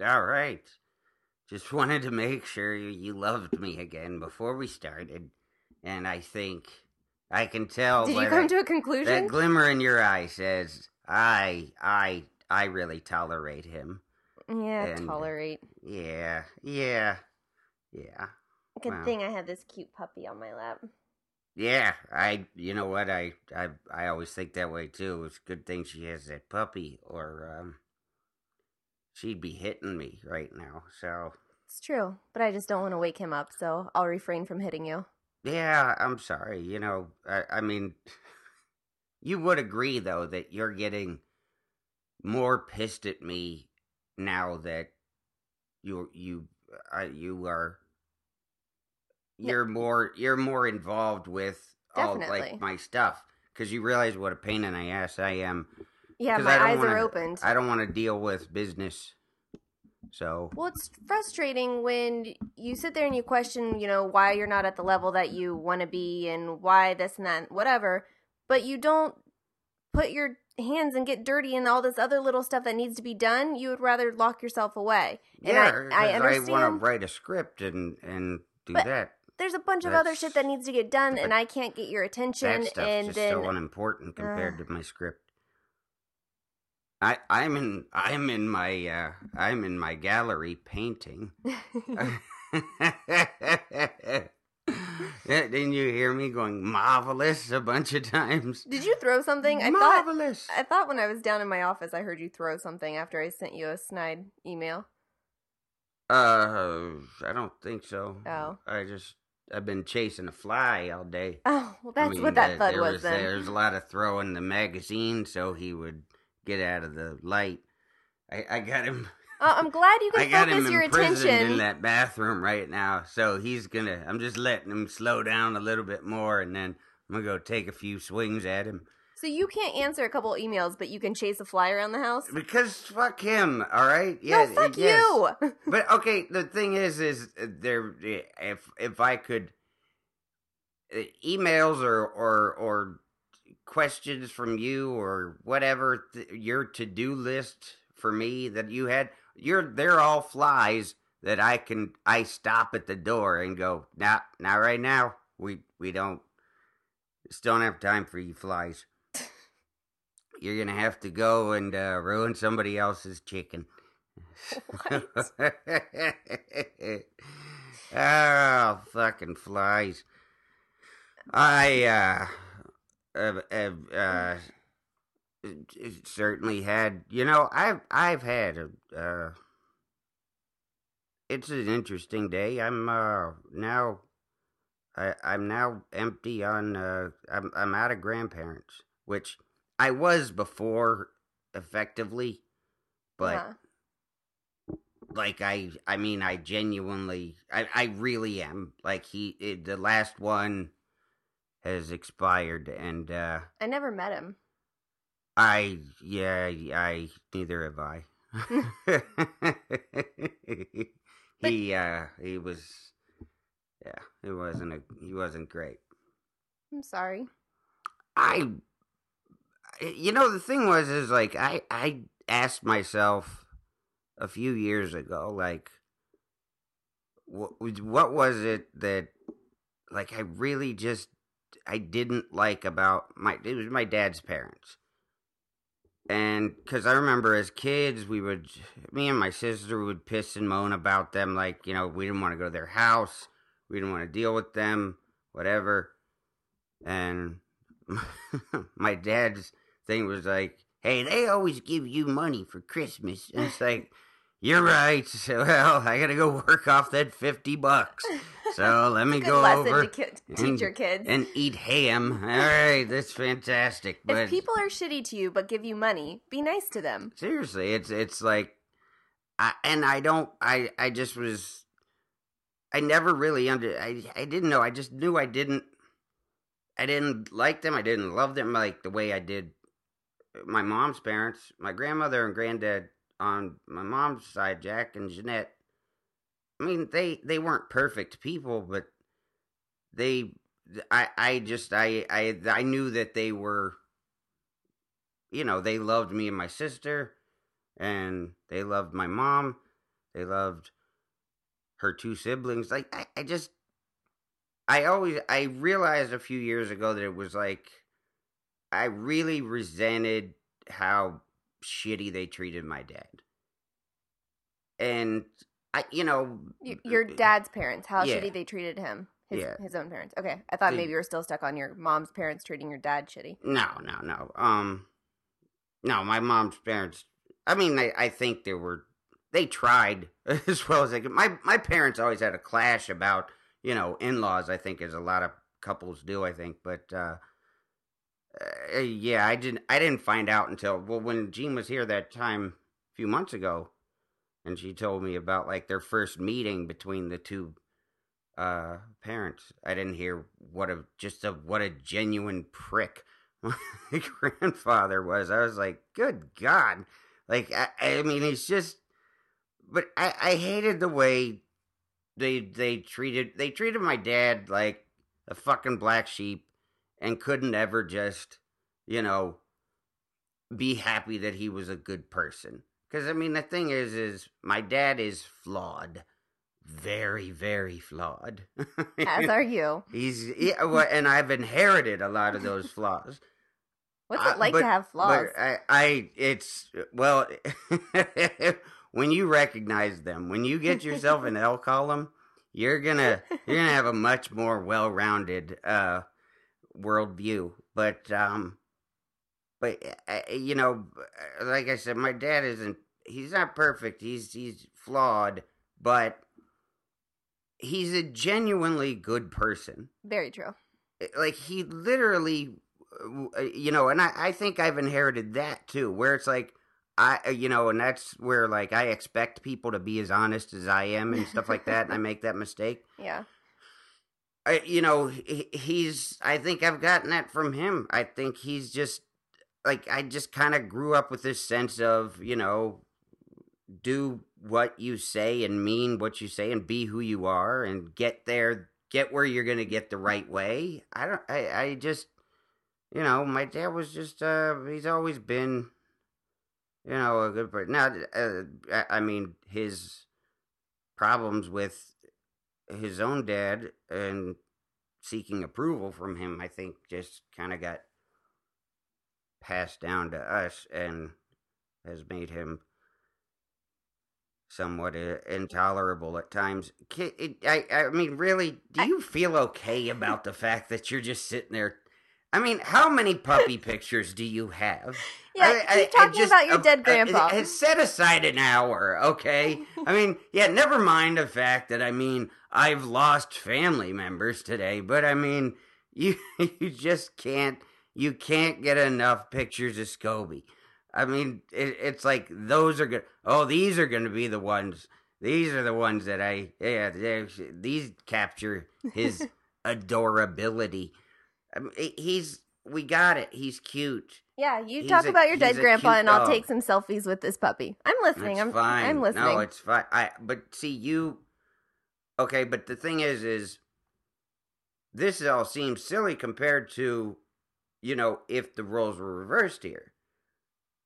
All right. Just wanted to make sure you loved me again before we started. And I think I can tell Did you come to a conclusion? that glimmer in your eye says I I I really tolerate him. yeah, and- tolerate. Yeah, yeah, yeah. Good wow. thing I have this cute puppy on my lap. Yeah, I. You know what? I, I, I always think that way too. It's a good thing she has that puppy, or um, she'd be hitting me right now. So It's true, but I just don't want to wake him up, so I'll refrain from hitting you. yeah, I'm sorry. You know, I, I mean, you would agree though that you're getting more pissed at me now that you you uh, you are you're more you're more involved with all Definitely. like my stuff because you realize what a pain in the ass I am. Yeah, my eyes wanna- are opened. I don't want to deal with business. So Well, it's frustrating when you sit there and you question, you know, why you're not at the level that you want to be and why this and that, whatever, but you don't put your hands and get dirty and all this other little stuff that needs to be done. You would rather lock yourself away. And yeah, I, I 'cause I, understand. want to write a script and and do But that. there's a bunch of other shit that needs to get done, and I can't get your attention. That stuff's and just then so unimportant compared Ugh. to my script. I I'm in I'm in my uh I'm in my gallery painting. Didn't you hear me going marvelous a bunch of times? Did you throw something? I thought marvelous. I thought when I was down in my office, I heard you throw something after I sent you a snide email. Uh, I don't think so. Oh. I just I've been chasing a fly all day. Oh, well, I that's mean, what that uh, thud there was, then. There's a lot of throwing the magazine so he would get out of the light. I, I got him. Oh, I'm glad you I can got him focus your attention. in that bathroom right now. So he's gonna. I'm just letting him slow down a little bit more, and then I'm gonna go take a few swings at him. So you can't answer a couple emails, but you can chase a fly around the house. Because fuck him, all right? Yeah, no, fuck yes. you. But okay, the thing is, is uh, there if if I could uh, emails or or or questions from you or whatever th- your to do list for me that you had, you're they're all flies that I can I stop at the door and go, nah, not right now. We we don't just don't have time for you flies. You're gonna have to go and uh, ruin somebody else's chicken. oh, fucking flies. I, uh, have, have, uh, certainly had, you know, I've, I've had a, uh, it's an interesting day. I'm, uh, now, I, I'm now empty on, uh, I'm, I'm out of grandparents, which I was before, effectively, but Uh-huh. like I I mean I genuinely I I really am like he the last one has expired and uh I never met him. I yeah I neither have I he uh he was yeah he wasn't a he wasn't great I'm sorry. I you know the thing was is like I I asked myself a few years ago like what what was it that like I really just I didn't like about my it was my dad's parents. And cuz I remember as kids we would me and my sister would piss and moan about them like, you know, we didn't want to go to their house, we didn't want to deal with them, whatever. And my dad's thing was like, "Hey, they always give you money for Christmas." And it's like, "You're right. So, well, I gotta go work off that fifty bucks. So let me go over to ki- teach and- your kids. and eat ham. All right, that's fantastic. But if people are shitty to you but give you money, be nice to them. seriously, it's it's like, I and I don't. I I just was. I never really under. I I didn't know. I just knew I didn't. I didn't like them. I didn't love them like the way I did my mom's parents, my grandmother and granddad on my mom's side, Jack and Jeanette. I mean, they they weren't perfect people, but they I I just I I I knew that they were you know, they loved me and my sister and they loved my mom They loved her two siblings. Like I, I just I always I realized a few years ago that it was like I really resented how shitty they treated my dad. And I you know Your dad's parents, how Yeah. shitty they treated him. His, Yeah. his own parents. Okay. I thought The- maybe you were still stuck on your mom's parents treating your dad shitty. No, no, no. Um, no, my mom's parents. I mean, I, I think they were. They tried as well as they could. My my parents always had a clash about you know in laws. I think as a lot of couples do. I think, but uh, uh, yeah, I didn't. I didn't find out until well when Jean was here that time a few months ago, and she told me about like their first meeting between the two uh parents. I didn't hear what a just a what a genuine prick my grandfather was. I was like, good God. Like I, I mean he's just but I, I hated the way they they treated they treated my dad like a fucking black sheep and couldn't ever just, you know, be happy that he was a good person. Cuz I mean the thing is is my dad is flawed. Very very flawed. As are you. He's yeah, well, and I've inherited a lot of those flaws. What's it like but- to have flaws? But I, I, it's well, when you recognize them, when you get yourself an L column, you're gonna you're gonna have a much more well-rounded uh worldview. But um, but uh, you know, like I said, my dad isn't. He's not perfect. He's he's flawed, but he's a genuinely good person Very true. like he literally you know and I, I think i've inherited that too where it's like i you know and that's where like i expect people to be as honest as i am and stuff like that and i make that mistake Yeah. I, you know he, he's i think i've gotten that from him i think he's just like i just kind of grew up with this sense of you know do what you say and mean what you say and be who you are and get there get where you're gonna get the right way. I don't i, I just you know my dad was just uh he's always been you know a good person now uh, i mean his problems with his own dad and seeking approval from him i think just kind of got passed down to us and has made him somewhat uh, intolerable at times. I, I mean, really, do I- you feel okay about the fact that you're just sitting there? I mean, how many puppy pictures do you have? Yeah, I- I- keep I talking just- about your uh, dead uh, grandpa. uh, set aside an hour, okay? I mean, yeah, never mind the fact that I mean I've lost family members today, but I mean you you just can't you can't get enough pictures of Scobie. I mean, it, it's like those are good. Oh, these are going to be the ones. These are the ones that I yeah. These capture his adorability. I mean, he's we got it. He's cute. yeah, you he's talk a- about your dead grandpa, and I'll dog. take some selfies with this puppy. I'm listening. That's I'm fine. I'm listening. No, it's fine. I but see you. Okay, but the thing is, is this all seems silly compared to, you know, if the roles were reversed here.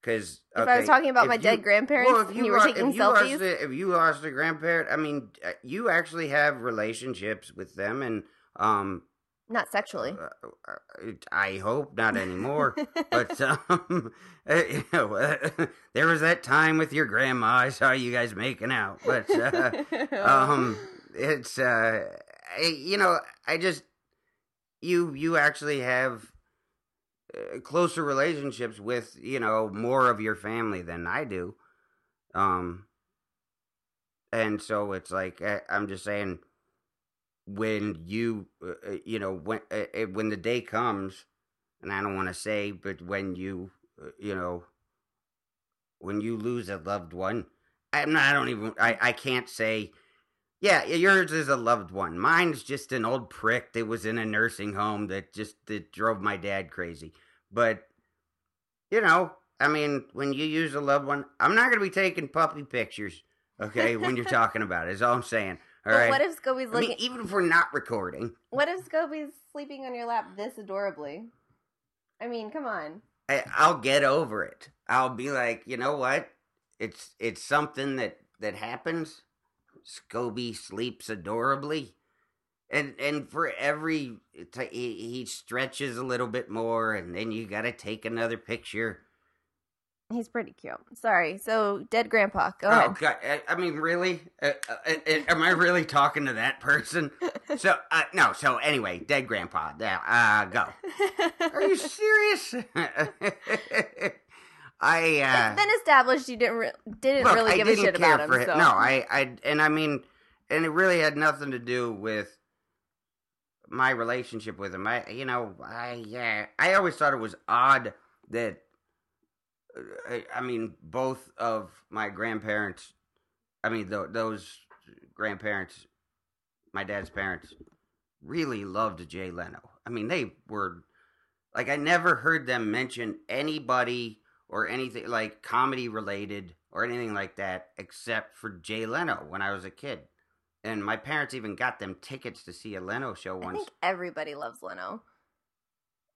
Because if I was talking about my dead grandparents well, if and you, you were taking if you lost selfies, a, if you lost a grandparent, I mean, uh, you actually have relationships with them, and um, not sexually. uh, uh, I hope not anymore. but um, uh, you know, uh, there was that time with your grandma. I saw you guys making out, but uh, um, it's uh, I, you know, I just you you actually have uh, closer relationships with you know more of your family than I do. Um, and so it's like I, I'm just saying when you uh, uh, you know when uh, when the day comes and I don't want to say but when you uh, you know when you lose a loved one I'm not I don't even I I can't say yeah yours is a loved one mine's just an old prick that was in a nursing home that just that drove my dad crazy but you know I mean when you use a loved one I'm not going to be taking puppy pictures okay when you're talking about it is all I'm saying all But right what if Scobie's I looking? mean, even if we're not recording, what if Scobie's sleeping on your lap this adorably? I mean, come on. I, I'll get over it. I'll be like, you know what? It's it's something that that happens, Scobie sleeps adorably. And and for every t- he, he stretches a little bit more, and then you got to take another picture. He's pretty cute. Sorry. So, dead grandpa. Go oh ahead. God! I, I mean, really? Uh, uh, uh, am I really talking to that person? So uh, no. So anyway, dead grandpa. Yeah. Uh, go. Are you serious? I uh, it's been established you didn't re- didn't look, really give didn't a shit about him. for him. so. No, I, I, and I mean, and it really had nothing to do with my relationship with him. I, you know, I, yeah, I always thought it was odd that, uh, I, I mean, both of my grandparents, I mean, th- those grandparents, my dad's parents, really loved Jay Leno. I mean, they were like, I never heard them mention anybody or anything like comedy related or anything like that except for Jay Leno when I was a kid. And my parents even got them tickets to see a Leno show I once. think everybody loves Leno.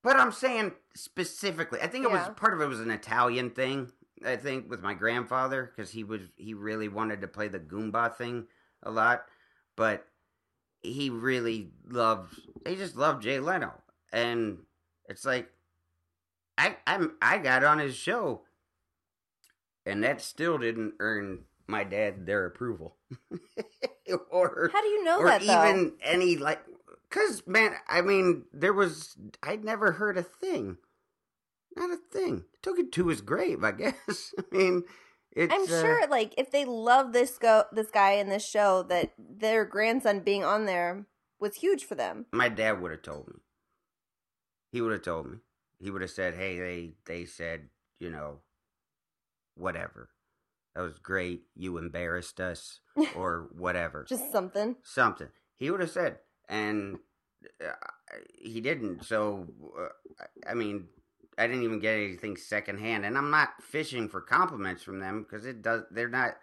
But I'm saying specifically, I think it Yeah. was part of it was an Italian thing. I think with my grandfather because he was he really wanted to play the Goomba thing a lot, but he really loved he just loved Jay Leno, and it's like I I'm I got on his show, and that still didn't earn my dad their approval, or How do you know or that though? even any like because man i mean there was i'd never heard a thing. Not a thing. Took it to his grave i guess. I mean it's I'm uh, sure, like, if they love this go this guy in this show, that their grandson being on there was huge for them. my dad would have told me. He would have told me he would have said hey they they said you know whatever. That was great. You embarrassed us or whatever. Just something. something. He would have said and uh, he didn't. So uh, i mean i didn't even get anything secondhand and i'm not fishing for compliments from them because it does they're not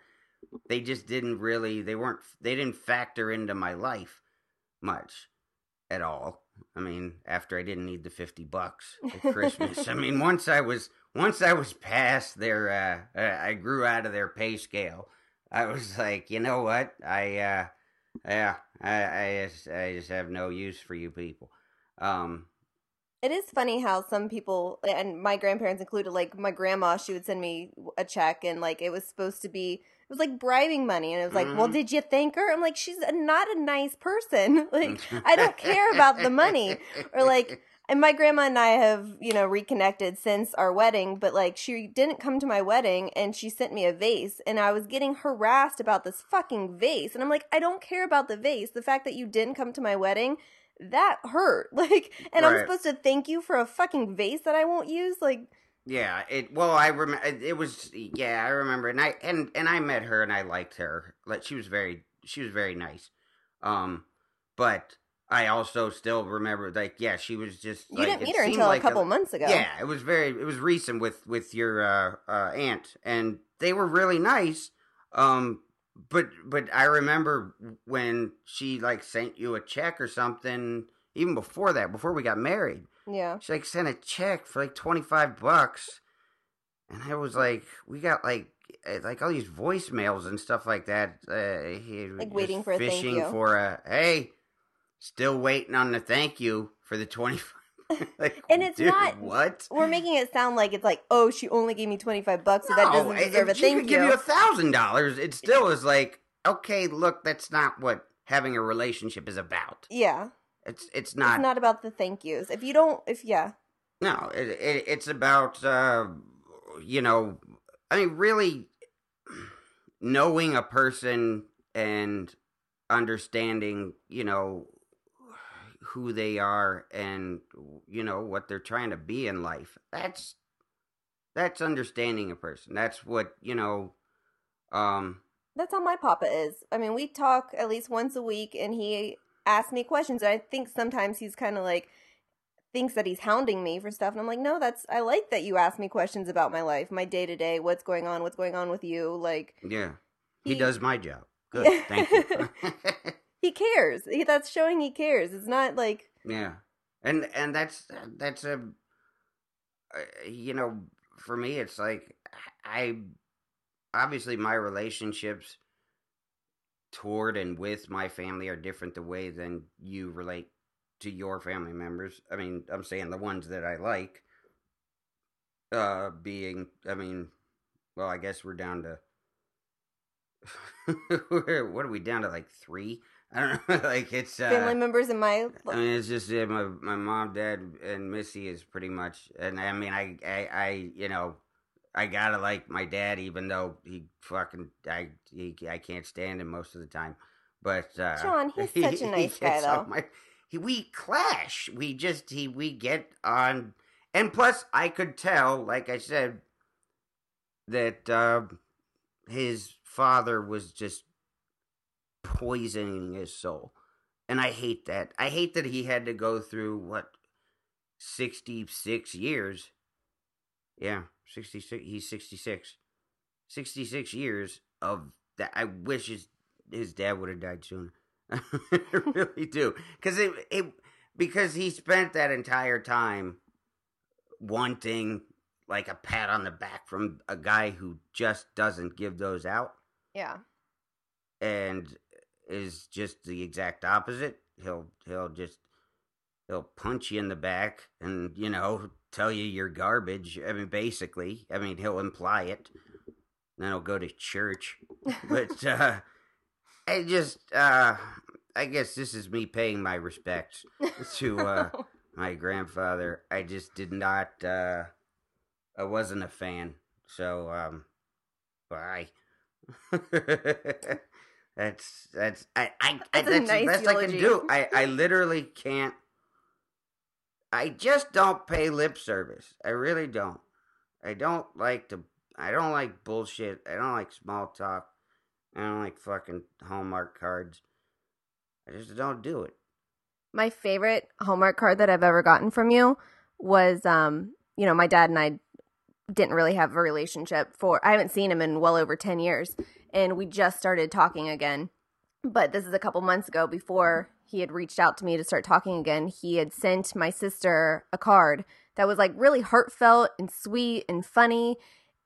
they just didn't really they weren't they didn't factor into my life much at all. I mean after i didn't need the 50 bucks at christmas. I mean once i was once i was past their uh, uh i grew out of their pay scale i was like you know what? I uh yeah, I, I just, I just have no use for you people. Um, It is funny how some people, and my grandparents included, like my grandma, she would send me a check, and like it was supposed to be, it was like bribing money, and it was like, well, Mhm. did you thank her? I'm like, she's a, not a nice person. like, I don't care about the money. Or, like, and my grandma and I have, you know, reconnected since our wedding, but like she didn't come to my wedding and she sent me a vase and I was getting harassed about this fucking vase. And I'm like, I don't care about the vase. The fact that you didn't come to my wedding, that hurt. Like, and I'm supposed to thank you for a fucking vase that I won't use? Like, yeah, it. Well, I remember it was. Yeah, I remember, and I and and I met her, and I liked her. Like she was very, she was very nice. Um, but I also still remember, like, yeah, she was just. you like, didn't meet her until like a couple months ago. Yeah, it was very it was recent with with your uh, uh, aunt, and they were really nice. Um, but but I remember when she like sent you a check or something. Even before that, before we got married, Yeah. she like sent a check for like twenty five bucks, and I was like, we got like eh, like all these voicemails and stuff like that. Uh, Like waiting for a thank fishing you. for a hey, still waiting on the thank you for the twenty five. like, And it's dude, not- what. We're making it sound like it's like, oh, she only gave me 25 bucks, so that doesn't if deserve a she thank could you. give you a thousand dollars, it still is like, okay, look, that's not what having a relationship is about. yeah. It's it's not. it's not about the thank yous. If you don't, if, yeah. no, it, it, it's about uh, you know, I mean, really knowing a person and understanding, you know, who they are and you know what they're trying to be in life. That's that's understanding a person. That's what you know. Um, That's how my papa is. I mean, we talk at least once a week, and he asks me questions. And I think sometimes he's kind of like thinks that he's hounding me for stuff, and I'm like, no, that's I like that you ask me questions about my life, my day to day, what's going on, what's going on with you. Like yeah, he, He- does my job. Good, thank you. he cares. He, that's showing he cares. It's not like yeah, and and that's that's a uh, you know for me it's like I obviously my relationships toward and with my family are different the way than you relate to your family members. I mean, I'm saying the ones that I like. Uh, being, I mean, well, I guess we're down to. what are we down to? Like three? I don't know. like it's uh, Family members in my I mean, it's just yeah, my my mom, dad, and Missy is pretty much, and I mean, I, I, I, you know, I gotta like my dad, even though he fucking, I, he, I can't stand him most of the time. But uh, John, he's such a nice guy, though. My, he, we clash. We just he we get on, and plus I could tell, like I said, that uh, his father was just poisoning his soul. And I hate that. I hate that he had to go through what 66 years. Yeah, 66 he's 66. 66 years of that I wish his his dad would have died sooner. I really do. Cuz it it because he spent that entire time wanting like a pat on the back from a guy who just doesn't give those out yeah. and is just the exact opposite. He'll he'll just he'll punch you in the back and you know tell you you're garbage. I mean, basically, I mean he'll imply it. Then he'll go to church, but uh, I just uh, I guess this is me paying my respects to uh, my grandfather. I just did not. Uh, I wasn't a fan, so um, bye. that's that's I I, That's a that's nice the best I can do. I I literally can't. I just don't pay lip service. I really don't. I don't like to. I don't like bullshit. I don't like small talk. I don't like fucking Hallmark cards. I just don't do it. My favorite Hallmark card that I've ever gotten from you was um, you know, my dad and I didn't really have a relationship for I haven't seen him in well over 10 years and we just started talking again. But this is a couple months ago before he had reached out to me to start talking again. He had sent my sister a card that was like really heartfelt and sweet and funny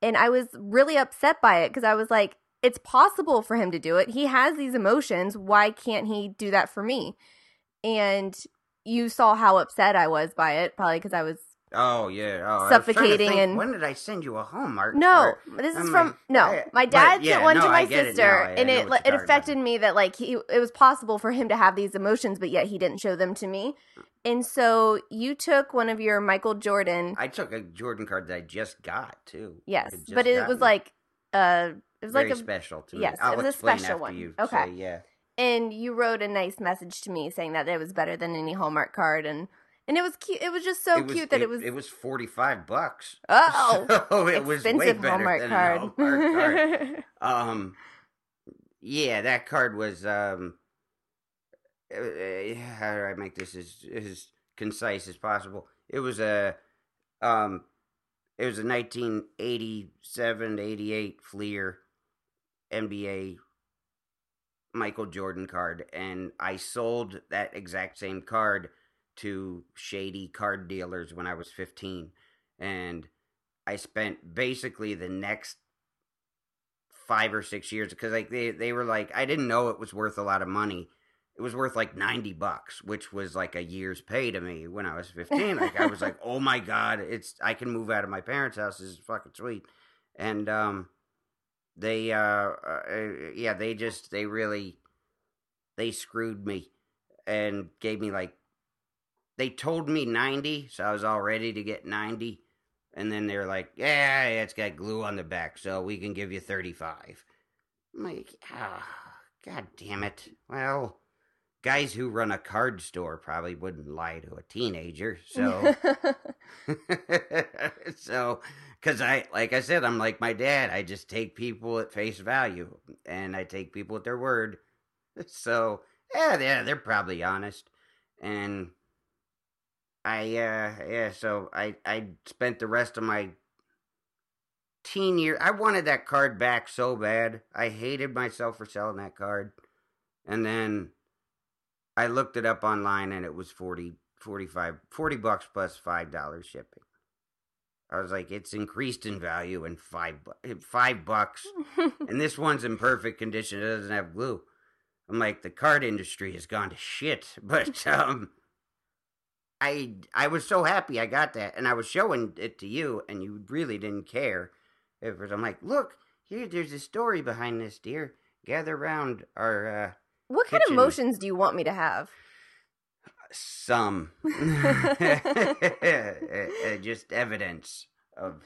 and I was really upset by it because I was like it's possible for him to do it. He has these emotions. Why can't he do that for me? And you saw how upset I was by it, probably because I was Oh yeah. Oh, I was trying to Suffocating think, and- when did I send you a Hallmark? no. card? This is from like, no. I- My but, dad yeah, sent one no, to my sister. I- and it it affected about. me that like he it was possible for him to have these emotions, but yet he didn't show them to me. And so you took one of your Michael Jordan, I took a Jordan card that I just got too. yes, but it was it. like uh, it was very like a special to me. yes, it was a special one. Okay. say, yeah. and you wrote a nice message to me saying that it was better than any Hallmark card and and it was cute it was just so was, cute that it, was It was forty five bucks. oh so it was way expensive better Hallmark than card. Hallmark card. Um, yeah, that card was um. uh, uh, How do I make this as as concise as possible? It was a um, it was a 1987 88 Fleer NBA Michael Jordan card, and I sold that exact same card to shady card dealers when I was 15, and I spent basically the next five or six years because like they they were like I didn't know it was worth a lot of money. It was worth like ninety bucks, which was like a year's pay to me when I was fifteen. Like I was like, oh my god, it's I can move out of my parents' house. This is fucking sweet. And um, they uh, uh yeah they just they really they screwed me and gave me like they told me 90 so i was all ready to get 90 and then they're like yeah it's got glue on the back so we can give you 35 i'm like ah, god damn it. Well guys who run a card store probably wouldn't lie to a teenager so so because i like i said i'm like my dad i just take people at face value and i take people at their word. So yeah they're, they're probably honest. And i uh yeah so i i spent the rest of my teen year i wanted that card back so bad i hated myself for selling that card and then i looked it up online and it was 40 45 40 bucks plus five dollars shipping i was like it's increased in value in five bu- five bucks and this one's in perfect condition. It doesn't have glue. I'm like, the card industry has gone to shit. But um, I I was so happy I got that, and I was showing it to you, and you really didn't care. It was, I'm like, look, here, there's a story behind this, dear. Gather round our uh, What kind of kitchen. emotions do you want me to have? some, just evidence of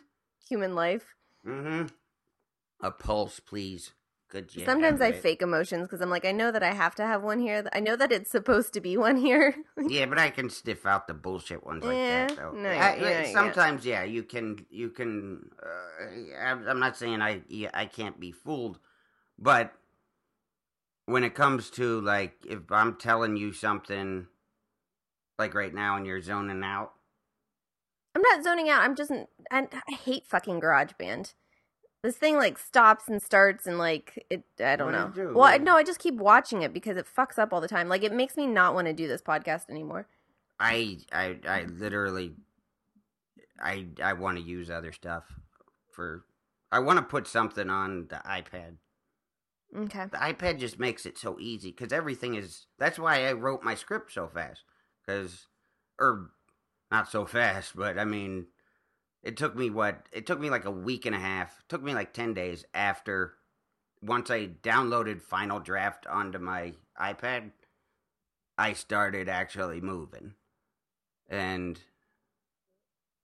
Human life. Mm-hmm. a pulse, please. Good. you Sometimes I fake emotions because I'm like, I know that I have to have one here. I know that it's supposed to be one here. Yeah, but I can stiff out the bullshit ones like Yeah, that. Though. no, I- no, you sometimes, yeah, you can. You can. Uh, I'm I'm not saying I I can't be fooled, but when it comes to like if I'm telling you something, like right now, and you're zoning out, I'm not zoning out. I'm just, I, I hate fucking GarageBand. This thing like stops and starts and like it. I don't What do know. you do? Well, I, no, I just keep watching it because it fucks up all the time. Like it makes me not want to do this podcast anymore. I I I literally, I I want to use other stuff for. I want to put something on the iPad. Okay. the iPad just makes it so easy because everything is. That's why I wrote my script so fast, because, or er, not so fast, but I mean, it took me what? It took me like a week and a half. It took me like ten days after once I downloaded Final Draft onto my iPad. I started actually moving, and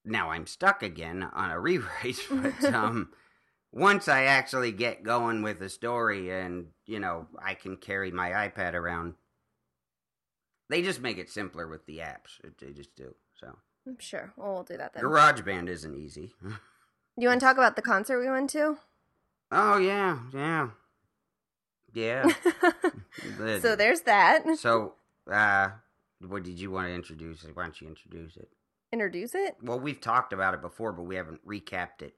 now I'm stuck again on a rewrite. But um, once I actually get going with the story, and you know, I can carry my iPad around. They just make it simpler with the apps. They just do. So I'm sure. Well, we'll do that then. Garage band isn't easy. Do you want to talk about the concert we went to? oh yeah, yeah, yeah. The- so there's that. So, uh, what did you want to introduce? Why don't you introduce it? Introduce it. Well, we've talked about it before, but we haven't recapped it.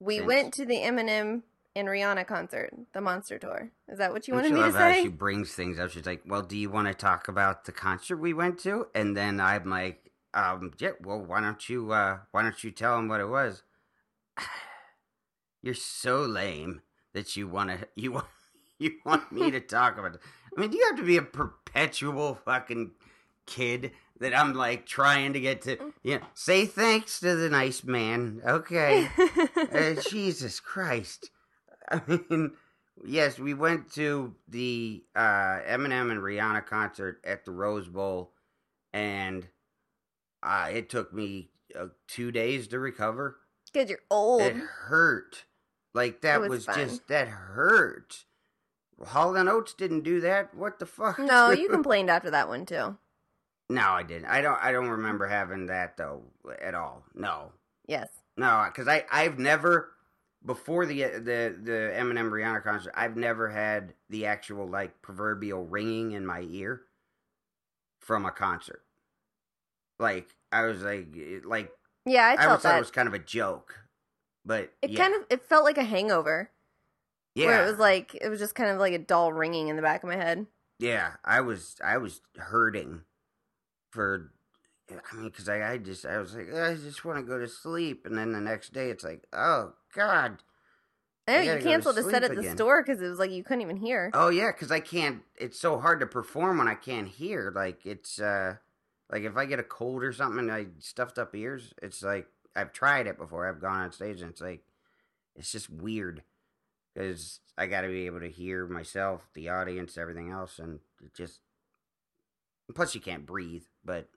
We Since- went to the Eminem and Rihanna concert, the Monster Tour. Is that what you wanted me to say? She brings things up. She's like, "Well, do you want to talk about the concert we went to?" And then I'm like, "Um, yeah. Well, why don't you? Uh, why don't you tell him what it was?" You're so lame that you want to. You want. You want me to talk about it. I mean, do you have to be a perpetual fucking kid that I'm like trying to get to? Yeah, say thanks to the nice man. Okay. Uh, Jesus Christ. I mean, yes, we went to the uh, Eminem and Rihanna concert at the Rose Bowl, and uh, it took me uh, two days to recover. Because you're old. It hurt. Like, that was was, just, that hurt. Hall and Oates didn't do that. What the fuck? No, you complained after that one too. no, I didn't. I don't. I don't remember having that though at all. No, Yes. No, because I I've never before the the the Eminem Rihanna concert. I've never had the actual like proverbial ringing in my ear from a concert. Like I was like it- like Yeah, I I, always thought that. it was kind of a joke, but it yeah, kind of it felt like a hangover. yeah Where it was like it was just kind of like a dull ringing in the back of my head. yeah. I was I was hurting for. I mean, because I, I just I was like I just want to go to sleep, and then the next day it's like oh god I know I you gotta go to canceled a set at the again. store because it was like you couldn't even hear. Oh yeah, because I can't. It's so hard to perform when I can't hear. Like it's uh, like if I get a cold or something and I stuffed up ears, it's like I've tried it before. I've gone on stage and it's like it's just weird because I got to be able to hear myself, the audience, everything else, and it just. Plus, you can't breathe. But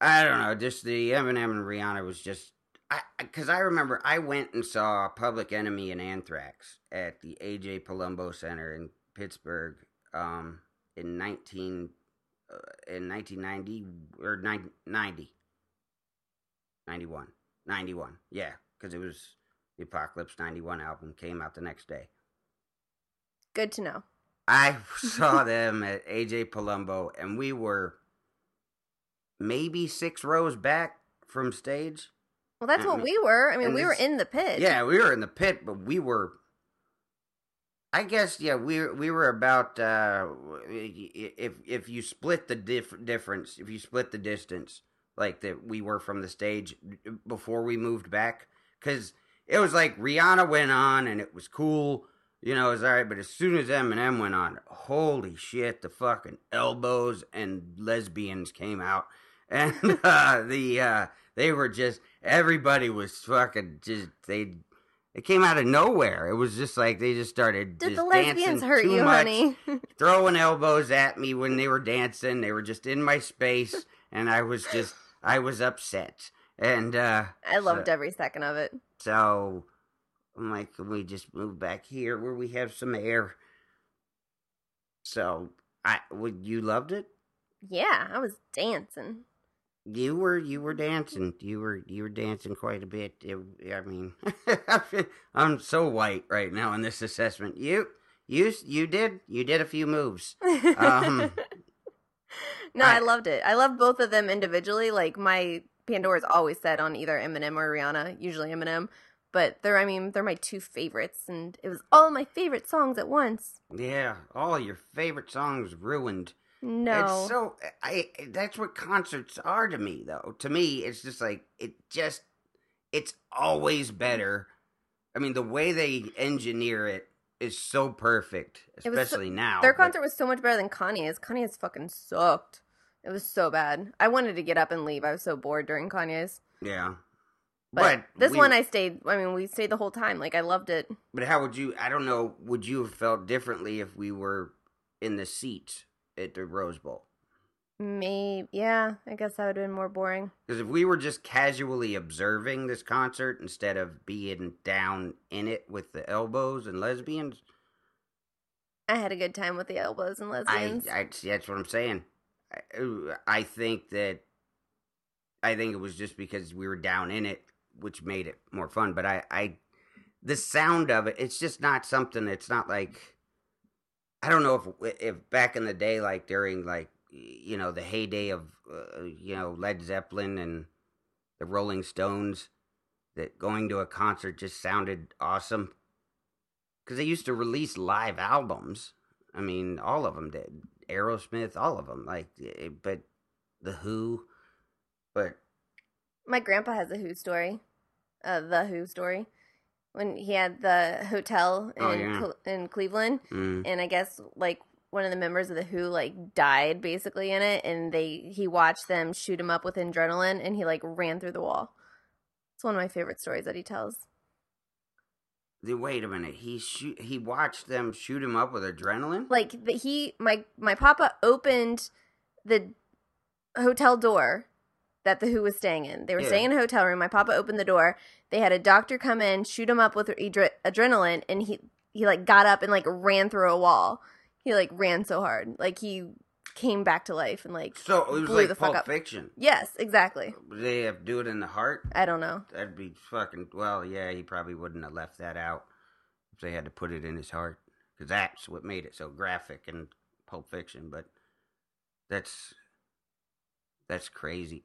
I don't know. Just the Eminem and Rihanna was just I because I remember I went and saw Public Enemy and Anthrax at the AJ Palumbo Center in Pittsburgh um, in nineteen Uh, in nineteen ninety or 90, 90 91 91 yeah because it was the Apocalypse ninety one album came out the next day. Good to know. I saw them at AJ Palumbo and we were maybe six rows back from stage. Well, that's what And- we were. I mean, and we were in the pit. Yeah, we were in the pit, but we were. I guess yeah, we we were about uh, if if you split the dif- difference, if you split the distance, like that we were from the stage before we moved back, because it was like Rihanna went on and it was cool, you know, it was all right. But as soon as Eminem went on, holy shit, the fucking elbows and lesbians came out, and uh, the uh, they were just everybody was fucking just they. It came out of nowhere. It was just like they just started. Did just the lesbians dancing hurt too you, much, honey? Throwing elbows at me when they were dancing. They were just in my space, and I was just I was upset. And uh I loved so- every second of it. so I'm like, can we just move back here where we have some air? So I would you loved it? Yeah, I was dancing. You were you were dancing. You were you were dancing quite a bit. It, I mean, I'm so white right now in this assessment. You you you did you did a few moves. Um, no, I, I- loved it. I love both of them individually. Like my Pandora's always set on either Eminem or Rihanna, usually Eminem. But they're, I mean, they're my two favorites, and it was all my favorite songs at once. Yeah, all your favorite songs ruined. No, It's so I that's what concerts are to me though. To me it's just like it just it's always better. I mean the way they engineer it is so perfect, was so- especially now. their but- concert was so much better than Kanye's. Kanye's fucking sucked. It was so bad. I wanted to get up and leave. I was so bored during Kanye's. Yeah. But, this we- one, I stayed. I mean, we stayed the whole time. Like I loved it. But how would you I don't know, would you have felt differently if we were in the seats at the Rose Bowl? Maybe, yeah. I guess that would have been more boring. Because if we were just casually observing this concert instead of being down in it with the elbows and lesbians, I had a good time with the elbows and lesbians. I, I that's what I'm saying. I, I think that I think it was just because we were down in it, which made it more fun. But I, I, the sound of it, it's just not something. It's not like I don't know if if back in the day, like during like you know the heyday of uh, you know Led Zeppelin and the Rolling Stones, that going to a concert just sounded awesome because they used to release live albums. I mean, all of them did. Aerosmith, all of them. Like, but the Who, but My grandpa has a Who story, uh, the Who story, when he had the hotel in Oh, yeah. Cle- in Cleveland, mm, and I guess like one of the members of the Who like died basically in it, and they he watched them shoot him up with adrenaline, and he like ran through the wall. It's one of my favorite stories that he tells. the- wait a minute. He shoot. He watched them shoot him up with adrenaline. Like the, he, my my papa opened the hotel door that the Who was staying in. They were Yeah. staying in a hotel room. My papa opened the door. They had a doctor come in, shoot him up with adre- adrenaline, and he he like got up and like ran through a wall. He like ran so hard, like he came back to life and like So it was blew like the fuck Pulp up. Fiction. yes, exactly. Did they have do it in the heart? I don't know. That'd be fucking. Well, yeah, he probably wouldn't have left that out if they had to put it in his heart, because that's what made it so graphic in Pulp Fiction. But that's that's crazy.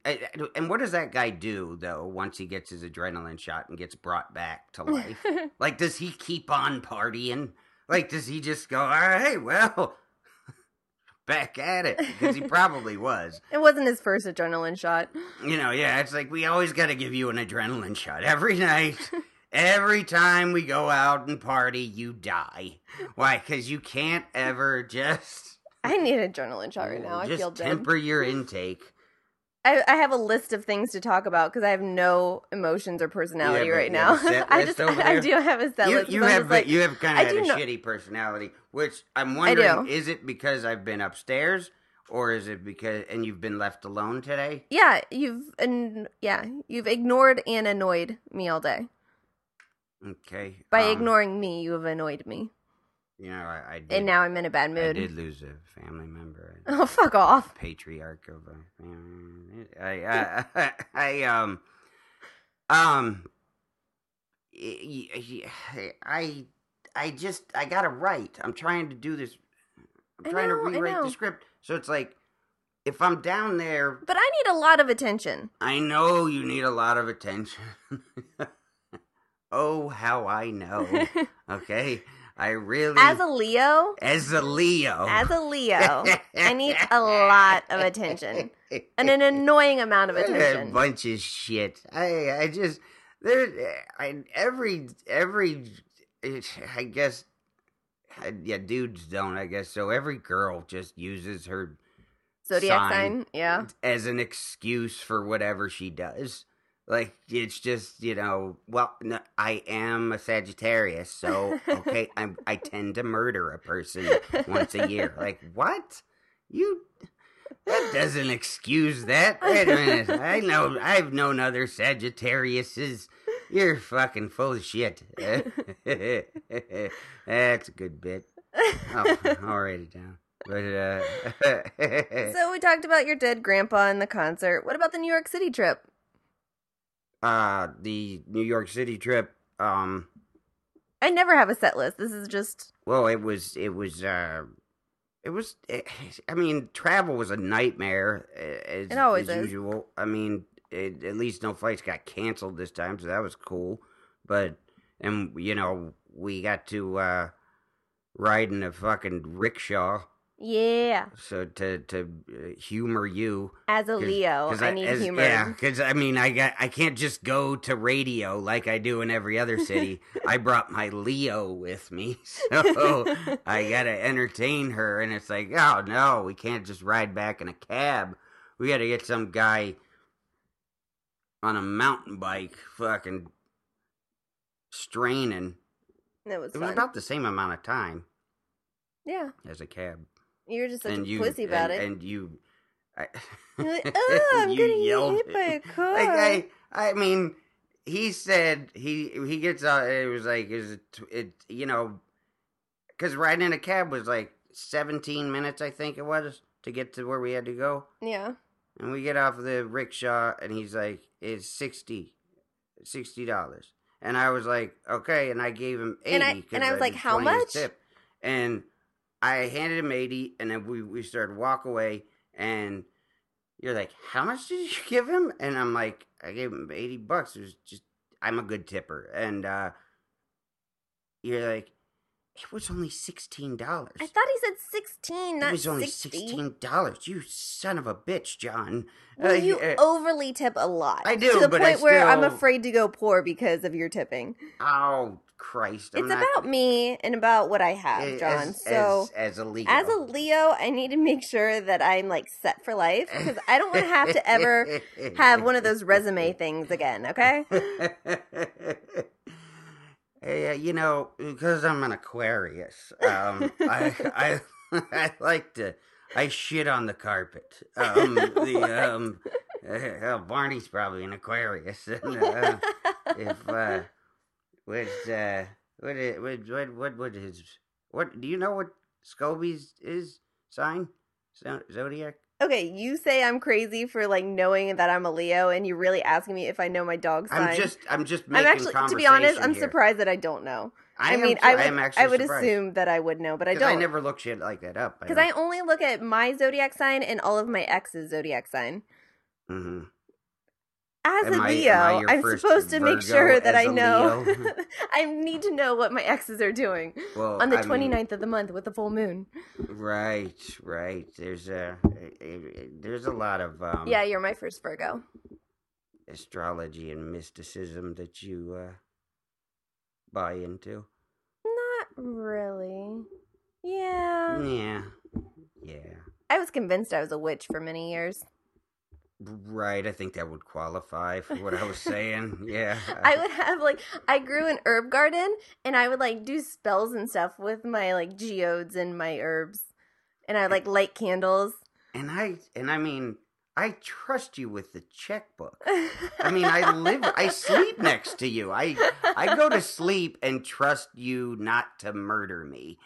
And what does that guy do though once he gets his adrenaline shot and gets brought back to life? like, does he keep on partying? Like, does he just go, all right, well, back at it? Because he probably was. it wasn't his first adrenaline shot. You know, yeah, it's like we always got to give you an adrenaline shot every night. Every time we go out and party, you die. Why? Because you can't ever just I need an adrenaline shot right now. I just feel dead. temper your intake. I, I have a list of things to talk about because I have no emotions or personality right now. have a set I just over I do have a set you list. you have like, you have kind of had a know- shitty personality, which I'm wondering is it because I've been upstairs or is it because and you've been left alone today? yeah, you've and yeah, you've ignored and annoyed me all day. Okay, By um, ignoring me, you have annoyed me, you know, I, I did, and now I'm in a bad mood. I did lose a family member. Oh, fuck off! patriarch of a family. I, I, I, um, um, I, I just, I gotta write. I'm trying to do this. I'm trying know, to rewrite the script. So it's like, if I'm down there, But I need a lot of attention. I know you need a lot of attention. oh, how I know. Okay, I really, As a Leo, as a Leo, as a Leo, I need a lot of attention and an annoying amount of attention. A bunch of shit. I I just there. I every every. I guess yeah, dudes don't, I guess. So every girl just uses her Zodiac sign. sign. Yeah. as an excuse for whatever she does. Like it's just you know, well, no, I am a Sagittarius, so okay, I'm I tend to murder a person once a year. Like what? You that doesn't excuse that. Wait a minute. I know I've known other Sagittariuses. You're fucking full of shit. That's a good bit. Oh, I'll write it down. But uh So we talked about your dead grandpa and the concert. What about the New York City trip? Uh the New York City trip um I never have a set list. This is just well it was it was uh it was it, I mean travel was a nightmare uh, as, It always as is. usual I mean it, at least no flights got canceled this time so that was cool but and you know we got to uh ride in a fucking rickshaw yeah. so to to uh, humor you As a Leo, 'cause I need as- humor. Yeah, because I mean, I got I can't just go to radio like I do in every other city. I brought my Leo with me, so I gotta entertain her. And it's like, oh no, we can't just ride back in a cab. We gotta get some guy on a mountain bike, fucking straining. It was It was about the same amount of time yeah. as a cab. You're just such and a you pussy about and, it. and you. I, like, oh, I'm you getting yelled hit by a car. like I, I mean, he said he he gets out. It was like is it, it you know, because riding in a cab was like seventeen minutes, I think it was, to get to where we had to go. yeah. And we get off the rickshaw, and he's like, "It's sixty, sixty dollars." And I was like, "Okay," and I gave him eighty. And I- and I was like, "How much?" Tip. And I handed him eighty, and then we we started walk away, and you're like, "How much did you give him?" And I'm like, "I gave him eighty bucks." It was just I'm a good tipper, and uh you're like, "It was only sixteen dollars." I thought he said 16, not It was only 60. sixteen dollars. You son of a bitch, John. Well, Uh, you uh, overly tip a lot. I do, To the but I point where I'm still- afraid to go poor because of your tipping. Oh Christ! I'm it's not- about me and about what I have, as- John. As, so as, as a Leo, as a Leo, I need to make sure that I'm like set for life because I don't want to have to ever have one of those resume things again. Okay? Uh, you know, because I'm an Aquarius, um, I, I I like to I shit on the carpet. Um, the um, uh, Barney's probably an Aquarius. And, uh, if uh, what uh, what what what what what is what? Do you know what Scobie's is sign zodiac? Okay, you say I'm crazy for like knowing that I'm a Leo, and you're really asking me if I know my dog's sign. I'm just I'm just I'm actually, to be honest, I'm here. surprised that I don't know. I, am mean, too. I would, am actually I would surprised. assume that I would know, but I don't. I never look shit like that up. Because I only look at my zodiac sign and all of my ex's zodiac sign. hmm As Am a I- am I Leo, I'm supposed to make sure that I know. I need to know what my exes are doing Well, on the I mean, 29th of the month with the full moon. right, right. There's a there's a lot of um, Yeah, you're my first Virgo. astrology and mysticism that you uh, buy into. Not really. Yeah. Yeah, yeah. I was convinced I was a witch for many years. Right. I think that would qualify for what I was saying. Yeah. I would have like I grew an herb garden and I would like do spells and stuff with my like geodes and my herbs. And I like light candles. and I and I mean I trust you with the checkbook. I mean, I live, I sleep next to you. I, I go to sleep and trust you not to murder me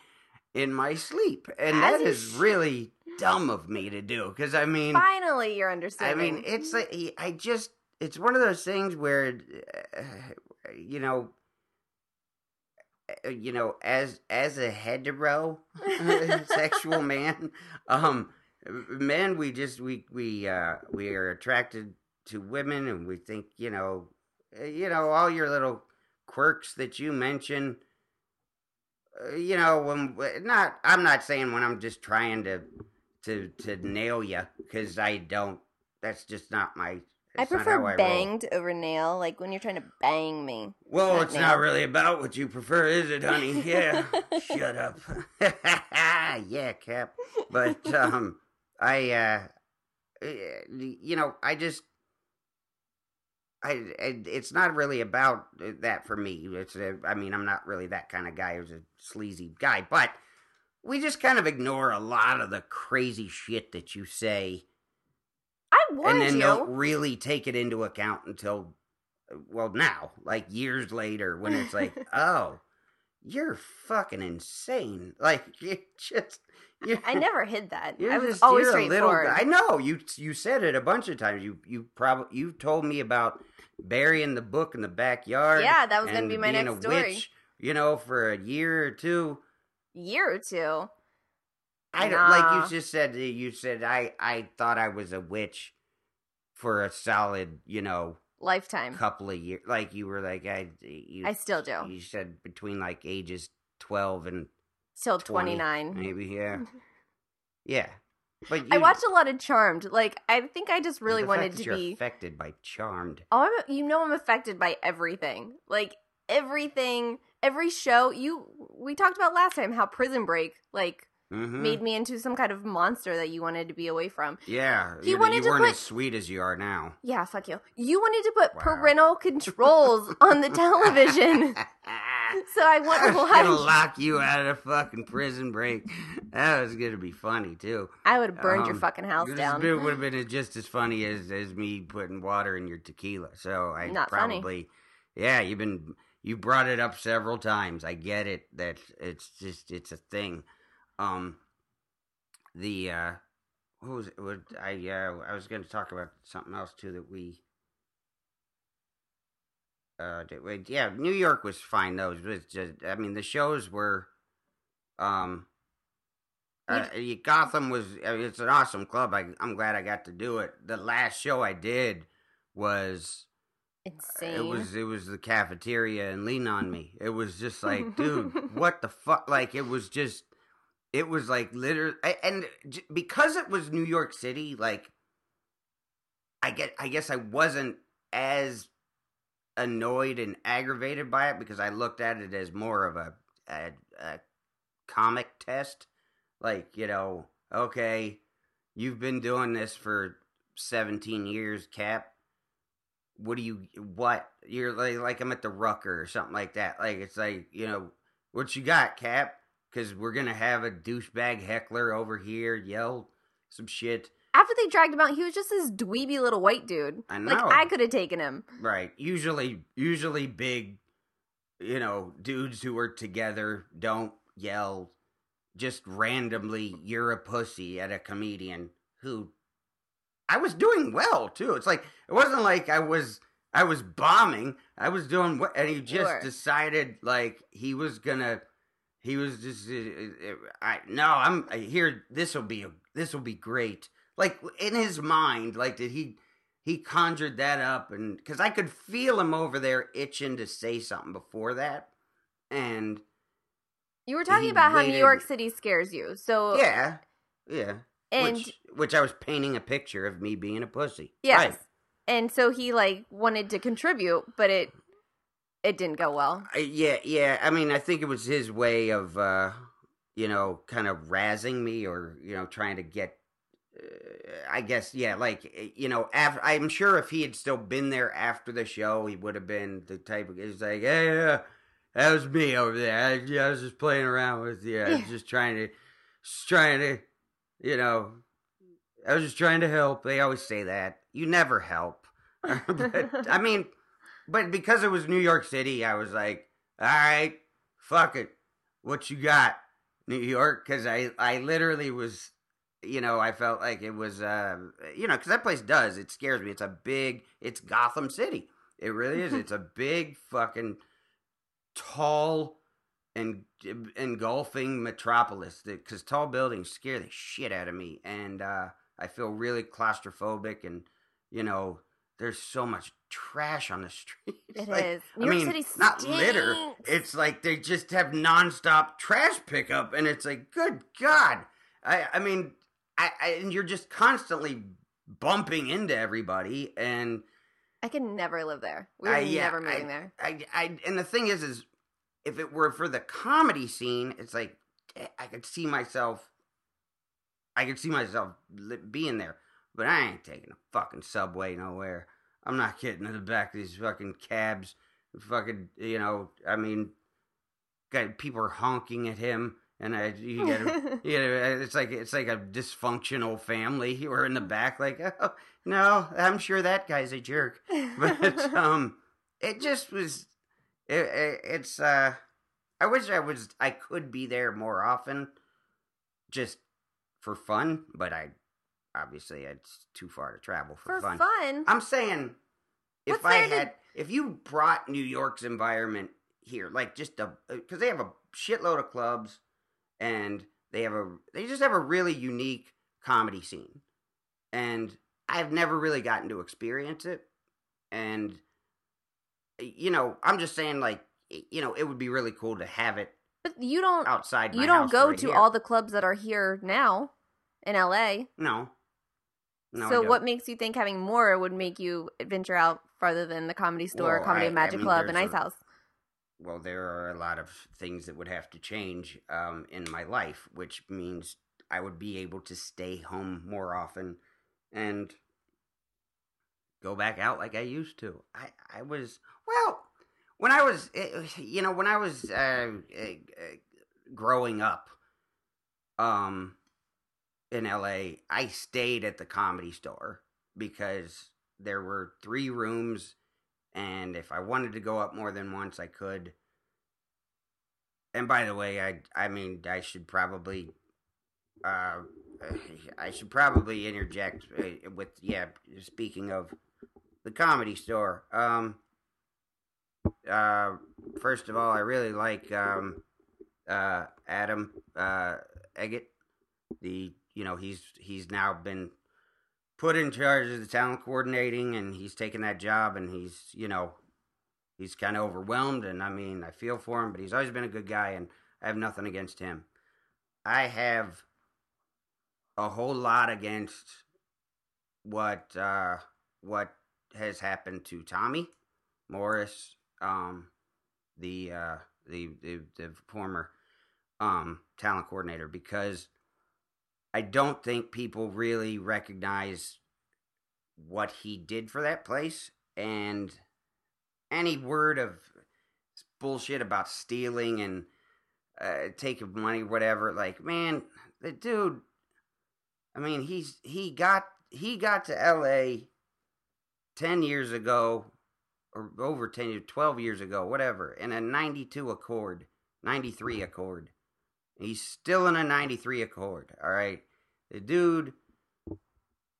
in my sleep, and As that is sh- really dumb of me to do. Because I mean, Finally, you're understanding. I mean, it's like I just, it's one of those things where, uh, you know, uh, you know, as as a hetero sexual man, um, men we just we we uh we are attracted to women, and we think you know, uh, you know, all your little quirks that you mention. Uh, you know, when not, I'm not saying when I'm just trying to to to nail you because I don't. That's just not my I prefer I roll. banged over nail, like when you're trying to bang me. Well, not it's nail. not really about what you prefer, is it, honey? Yeah. Shut up. yeah, Cap. But um, I, uh, eh, you know, I just, I, I, it's not really about that for me. It's, uh, I mean, I'm not really that kind of guy who's a sleazy guy, but we just kind of ignore a lot of the crazy shit that you say I and then you. don't really take it into account until well now like years later when it's like oh you're fucking insane like you just you I never hid that. you're I was just, always you're a little straightforward. i know you you said it a bunch of times you you probably you told me about burying the book in the backyard yeah, that was gonna be my next story. witch you know for a year or two Year or two. I don't, like you uh, just said. You said I I thought I was a witch for a solid, you know, Lifetime. couple of years. Like you were like I. You, I still do. You said between like ages twelve and Till 29. maybe. Yeah, yeah. But you, I watched a lot of Charmed. Like, I think I just really wanted to be. affected by Charmed. Oh, I'm, you know, I'm affected by everything. Like everything, every show. You, we talked about last time how Prison Break like Mm-hmm. made me into some kind of monster that you wanted to be away from. yeah, He you, wanted to weren't put- as sweet as you are now. Yeah, fuck you. You wanted to put Wow. parental controls on the television, so I want to gonna lock you out of the fucking prison break. That was gonna be funny too. I would have burned your Um, fucking house down. It would have been just as funny as as me putting water in your tequila. So I Not funny. probably, yeah, you've been you brought it up several times. I get it that it's just it's a thing. Um, the uh, what was it? What I uh I was going to talk about something else too that we. Uh, did, yeah, New York was fine. though. It was just, I mean, the shows were, um, uh, Gotham was I mean, it's an awesome club. I, I'm glad I got to do it. The last show I did was Insane. it was it was the cafeteria and lean on me. It was just like, dude, what the fuck? Like it was just it was like literally and because it was New York City, like I get I guess I wasn't as annoyed and aggravated by it because I looked at it as more of a a, a comic test. Like, you know, okay, you've been doing this for 17 years, Cap. What do you, what? You're like, like I'm at the Rucker or something like that. Like, it's like, you know, what you got, Cap? Because we're going to have a douchebag heckler over here yell some shit. After they dragged him out, he was just this dweeby little white dude. I Like. I could have taken him. Right. Usually, usually big, you know, dudes who are together don't yell just randomly, you're a pussy at a comedian who I was doing well too. It's like, it wasn't like I was, I was bombing. I was doing what, and he just were. decided like he was gonna, he was just, uh, uh, I, no, I'm I here. This will be, a, this will be great. Like in his mind, like did he, he conjured that up and because I could feel him over there itching to say something before that. And You were talking about how New York City scares you. So yeah, yeah. And which, which I was painting a picture of me being a pussy. yes, Right. and so he like wanted to contribute, but it it didn't go well. I, yeah, yeah. I mean, I think it was his way of, uh, you know, kind of razzing me or, you know, trying to get, uh, I guess, yeah, like, eh, you know, after, I'm sure if he had still been there after the show, he would have been the type of, he's like, hey, yeah, that was me over there. I, yeah, I was just playing around with you. I was just trying to, just trying to, you know, I was just trying to help. They always say that. You never help. but, I mean, but because it was New York City, I was like, all right, fuck it. What you got, New York? Because I, I literally was, you know, I felt like it was, uh, you know, because that place does. It scares me. It's a big, it's Gotham City. It really is. It's a big fucking tall and engulfing metropolis because tall buildings scare the shit out of me and uh, i feel really claustrophobic and you know there's so much trash on the street. It is. Like, New I York mean, City not litter it's like they just have nonstop trash pickup and it's like good god i i mean I, I and you're just constantly bumping into everybody and I can never live there. We're I- yeah, never moving there. I, I and the thing is is if it were for the comedy scene it's like i could see myself i could see myself being there but i ain't taking a fucking subway nowhere i'm not getting in the back of these fucking cabs fucking you know i mean got people are honking at him and I, you get you know, it's like it's like a dysfunctional family. You were in the back, like, oh no, I'm sure that guy's a jerk. But um, it just was. It, it, it's uh, I wish I was. I could be there more often, just for fun. But I obviously it's too far to travel for, For fun. fun. I'm saying if What's I there to- had, if you brought New York's environment here, like just a, because they have a shitload of clubs, and they have a, they just have a really unique comedy scene, and I've never really gotten to experience it, and you know, I'm just saying, like, you know, it would be really cool to have it But you don't outside. my you don't go right to here. all the clubs that are here now in LA. no. No, so what makes you think having more would make you venture out farther than the comedy store, Well, comedy I- and magic I mean, club, and Ice a- House? well, there are a lot of things that would have to change um, in my life, which means I would be able to stay home more often and go back out like I used to. I, I was, well, when I was, eh, you know, when I was uh, uh, growing up um, in LA, I stayed at the comedy store because there were three rooms and if I wanted to go up more than once, I could. And by the way, I I mean I should probably, uh, I should probably interject with yeah. Speaking of the comedy store, um, uh, first of all, I really like um, uh, Adam uh, Eget. The you know he's he's now been put in charge of the talent coordinating and he's taken that job and he's you know he's kind of overwhelmed and i mean i feel for him but he's always been a good guy and i have nothing against him i have a whole lot against what uh what has happened to tommy morris um the uh the the, the former um talent coordinator because I don't think people really recognize what he did for that place and any word of bullshit about stealing and uh, taking money whatever like man the dude I mean he's he got he got to LA 10 years ago or over 10 years 12 years ago whatever in a 92 Accord 93 Accord He's still in a 93 Accord, all right? The dude,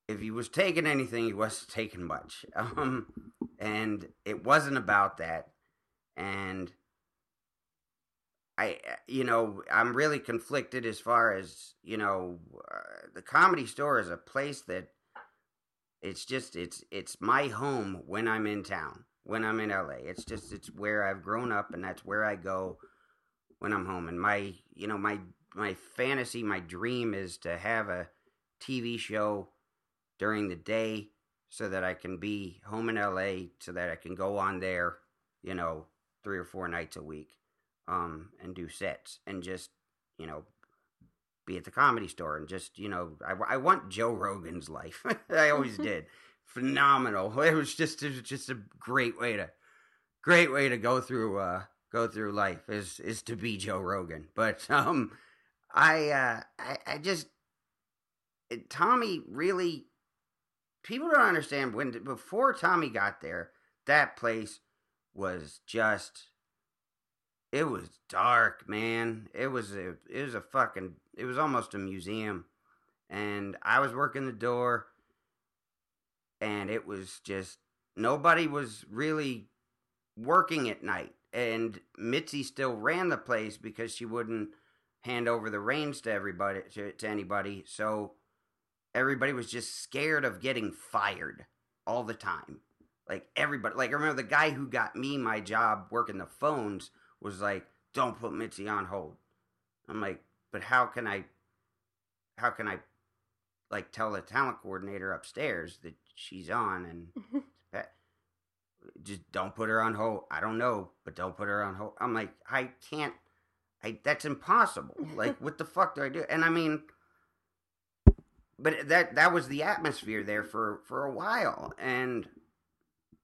if he was taking anything, he wasn't taking much. Um, and it wasn't about that. And I, you know, I'm really conflicted as far as, you know, uh, the comedy store is a place that it's just, it's, it's my home when I'm in town, when I'm in LA. It's just, it's where I've grown up and that's where I go when I'm home. And my, you know, my my fantasy, my dream is to have a TV show during the day so that I can be home in LA so that I can go on there, you know, three or four nights a week um and do sets and just, you know, be at the comedy store and just, you know, I, I want Joe Rogan's life. I always did. Phenomenal. It was just it was just a great way to great way to go through uh go through life is is to be Joe Rogan. But um I uh I, I just Tommy really people don't understand when before Tommy got there, that place was just it was dark, man. It was a it was a fucking it was almost a museum. And I was working the door and it was just nobody was really working at night. And Mitzi still ran the place because she wouldn't hand over the reins to everybody to, to anybody. So everybody was just scared of getting fired all the time. Like everybody like I remember the guy who got me my job working the phones was like don't put Mitzi on hold. I'm like but how can I how can I like tell the talent coordinator upstairs that she's on and mm-hmm. just don't put her on hold. I don't know, but don't put her on hold. I'm like, I can't. I that's impossible. Like, what the fuck do I do? And I mean, but that that was the atmosphere there for for a while, and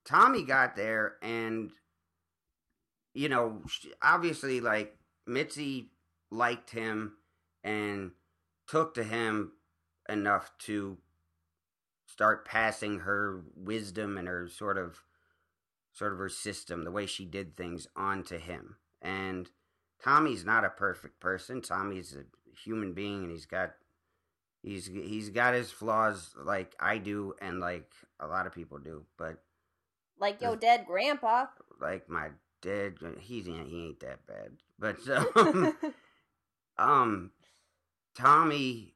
Tommy got there, and you know, obviously, like Mitzi liked him and took to him enough to start passing her wisdom and her sort of sort of her system, the way she did things onto him. And Tommy's not a perfect person. Tommy's a human being and he's got he's he's got his flaws like I do and like a lot of people do, but like your dead grandpa. Like my dead he's he ain't that bad. But um, um Tommy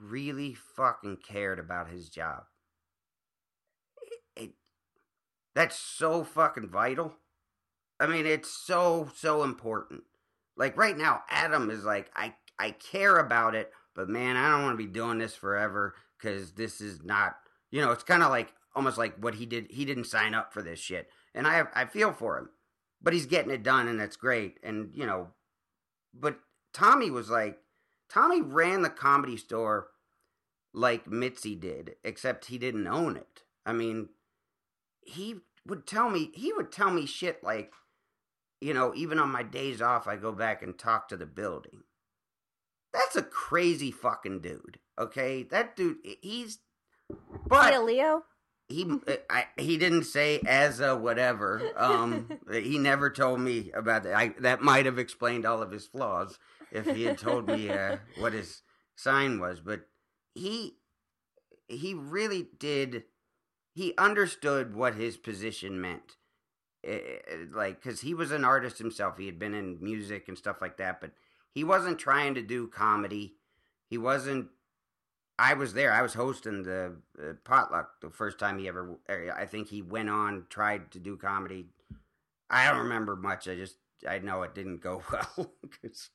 really fucking cared about his job. It, it, that's so fucking vital. I mean, it's so so important. Like right now, Adam is like, I I care about it, but man, I don't want to be doing this forever because this is not, you know, it's kind of like almost like what he did. He didn't sign up for this shit, and I I feel for him, but he's getting it done, and that's great. And you know, but Tommy was like, Tommy ran the comedy store like Mitzi did, except he didn't own it. I mean, he would tell me he would tell me shit like, you know, even on my days off, I go back and talk to the building. That's a crazy fucking dude. Okay, that dude, he's. But yeah, Leo. He I, he didn't say as a whatever. Um, he never told me about that. I, that might have explained all of his flaws if he had told me uh, what his sign was. But he he really did. He understood what his position meant. It, like, because he was an artist himself. He had been in music and stuff like that, but he wasn't trying to do comedy. He wasn't. I was there. I was hosting the uh, potluck the first time he ever. I think he went on, tried to do comedy. I don't remember much. I just I know it didn't go well because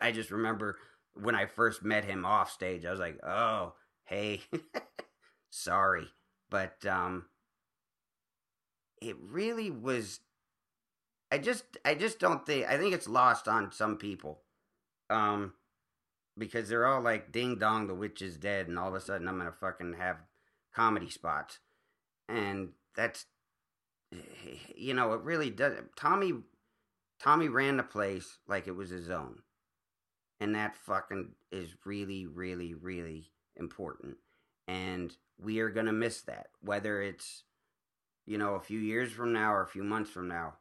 I just remember when I first met him off stage, I was like, "Oh, hey, sorry," but um, it really was. I just, I just don't think. I think it's lost on some people, um, because they're all like, "Ding dong, the witch is dead," and all of a sudden, I'm gonna fucking have comedy spots, and that's, you know, it really does. Tommy, Tommy ran the place like it was his own and that fucking is really, really, really important. And we are going to miss that, whether it's, you know, a few years from now or a few months from now.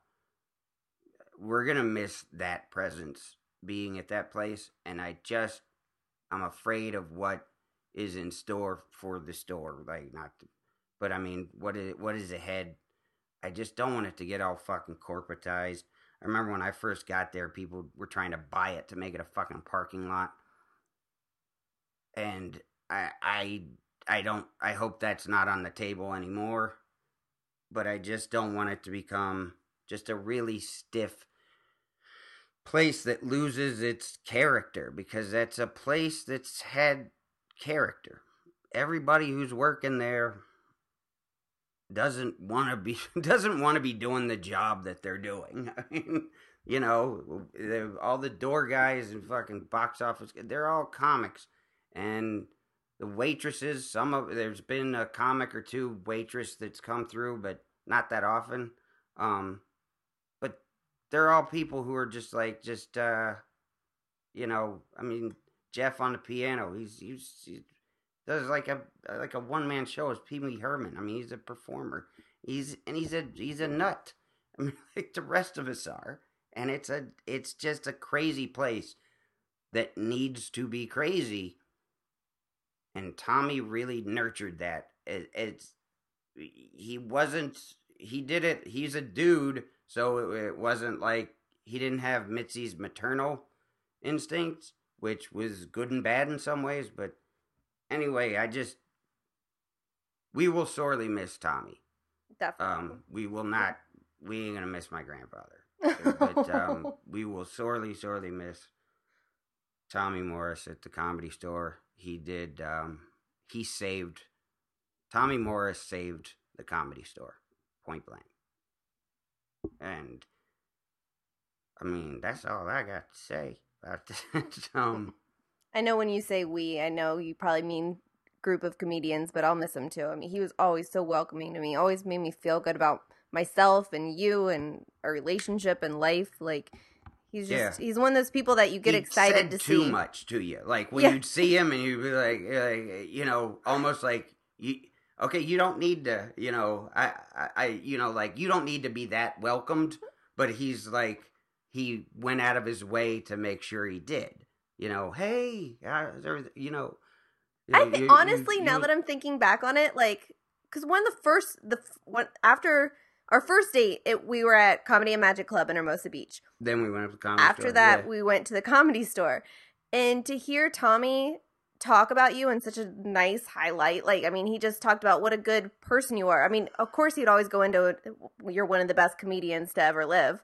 We're going to miss that presence being at that place. And I just, I'm afraid of what is in store for the store. Like, not, to, but I mean, what is, what is ahead? I just don't want it to get all fucking corporatized. I remember when I first got there, people were trying to buy it to make it a fucking parking lot. And I I I don't I hope that's not on the table anymore. But I just don't want it to become just a really stiff place that loses its character because that's a place that's had character. Everybody who's working there doesn't want to be doesn't want to be doing the job that they're doing. I mean, you know, all the door guys and fucking box office, they're all comics, and the waitresses. Some of there's been a comic or two waitress that's come through, but not that often. Um, but they're all people who are just like just uh, you know, I mean, Jeff on the piano, he's he's, he's does like a like a one man show as Pee Wee Herman. I mean, he's a performer. He's and he's a he's a nut. I mean, like the rest of us are, and it's a it's just a crazy place that needs to be crazy. And Tommy really nurtured that. It, it's he wasn't he did it. He's a dude, so it, it wasn't like he didn't have Mitzi's maternal instincts, which was good and bad in some ways, but anyway, I just we will sorely miss Tommy. Definitely. Um, we will not. We ain't gonna miss my grandfather, but um, we will sorely, sorely miss Tommy Morris at the comedy store. He did. Um, he saved Tommy Morris saved the comedy store, point blank. And I mean, that's all I got to say about this. um, I know when you say we, I know you probably mean group of comedians, but I'll miss him too. I mean, he was always so welcoming to me. Always made me feel good about myself and you and our relationship and life. Like he's just Yeah. he's one of those people that you get he excited to too see. much to you. Like when Yeah. you'd see him and you'd be like, like, you know, almost like you. Okay, you don't need to, you know, I, I, I, you know, like you don't need to be that welcomed. But he's like, he went out of his way to make sure he did. You know, hey, uh, you know. I think you- honestly, you- now that I'm thinking back on it, like, because one of the first, the one after our first date, it, we were at Comedy and Magic Club in Hermosa Beach. then we went up to the comedy after store, that, yeah. we went to the comedy store, and to hear Tommy talk about you in such a nice highlight, like, I mean, he just talked about what a good person you are. I mean, of course, he'd always go into you're one of the best comedians to ever live.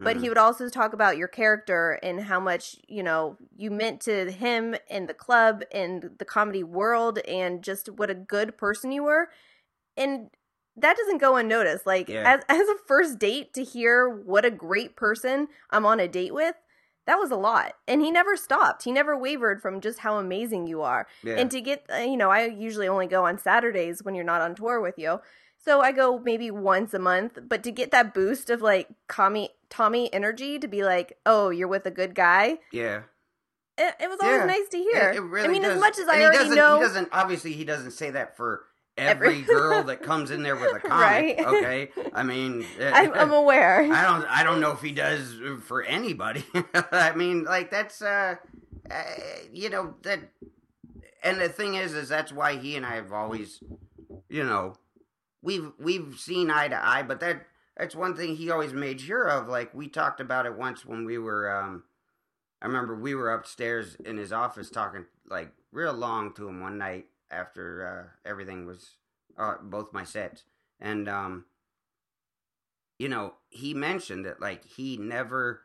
But Mhm. he would also talk about your character and how much, you know, you meant to him and the club and the comedy world and just what a good person you were. And that doesn't go unnoticed. Like Yeah. as as a first date to hear what a great person I'm on a date with, that was a lot. And he never stopped. He never wavered from just how amazing you are. yeah. And to get, uh, you know, I usually only go on Saturdays when you're not on tour with you. So I go maybe once a month, but to get that boost of like Tommy Tommy energy to be like, "Oh, you're with a good guy." yeah. It, it was always Yeah. nice to hear. It, it really I mean, does. as much as And I already know, he doesn't. Obviously, he doesn't say that for Every- every girl that comes in there with a comic. Right. Okay, I mean, I'm, I'm aware. I don't. I don't know if he does for anybody. I mean, like that's. uh, uh You know that. And the thing is, is that's why he and I have always, you know, we've we've seen eye to eye. But that that's one thing he always made sure of. Like we talked about it once when we were. um I remember we were upstairs in his office talking like real long to him one night after uh, everything was uh, both my sets, and um, you know he mentioned that like he never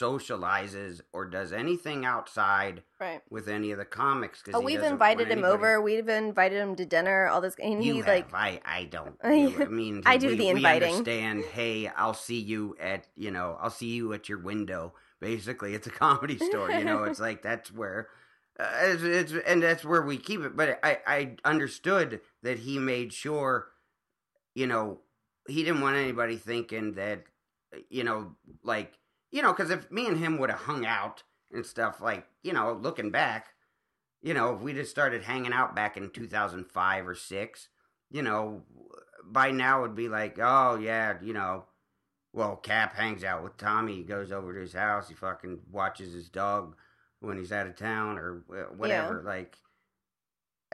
socializes or does anything outside right. with any of the comics. Oh, we've invited him anybody- over. We've invited him to dinner. All this, and You he have. like, I, I don't. I- mean, I do we, the we inviting. understand. Hey, I'll see you at you know, I'll see you at your window. Basically, it's a comedy store. You know, it's like that's where, uh, it's, it's and that's where we keep it. But I I understood that he made sure, you know, he didn't want anybody thinking that, you know, like you know, because if me and him would have hung out and stuff, like you know, looking back, you know, if we just started hanging out back in 2005 or 6, you know, by now it'd be like, oh, yeah, you know, well, Cap hangs out with Tommy. He goes over to his house. He fucking watches his dog when he's out of town or wh- whatever. Like,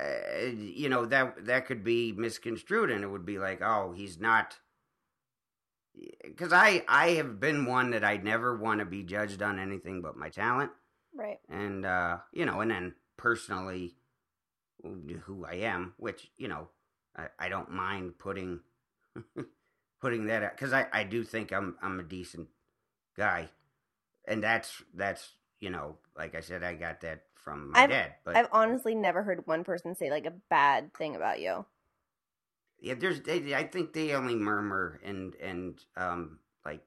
uh, you know, that that could be misconstrued and it would be like, oh, he's not. Because I, I have been one that I never want to be judged on anything but my talent right. and uh you know and then personally who i am which you know i, I don't mind putting putting that out because I, I do think i'm i'm a decent guy and that's that's you know like i said i got that from my I've- dad but I've honestly never heard one person say like a bad thing about you. Yeah there's they, i think they only murmur and and um like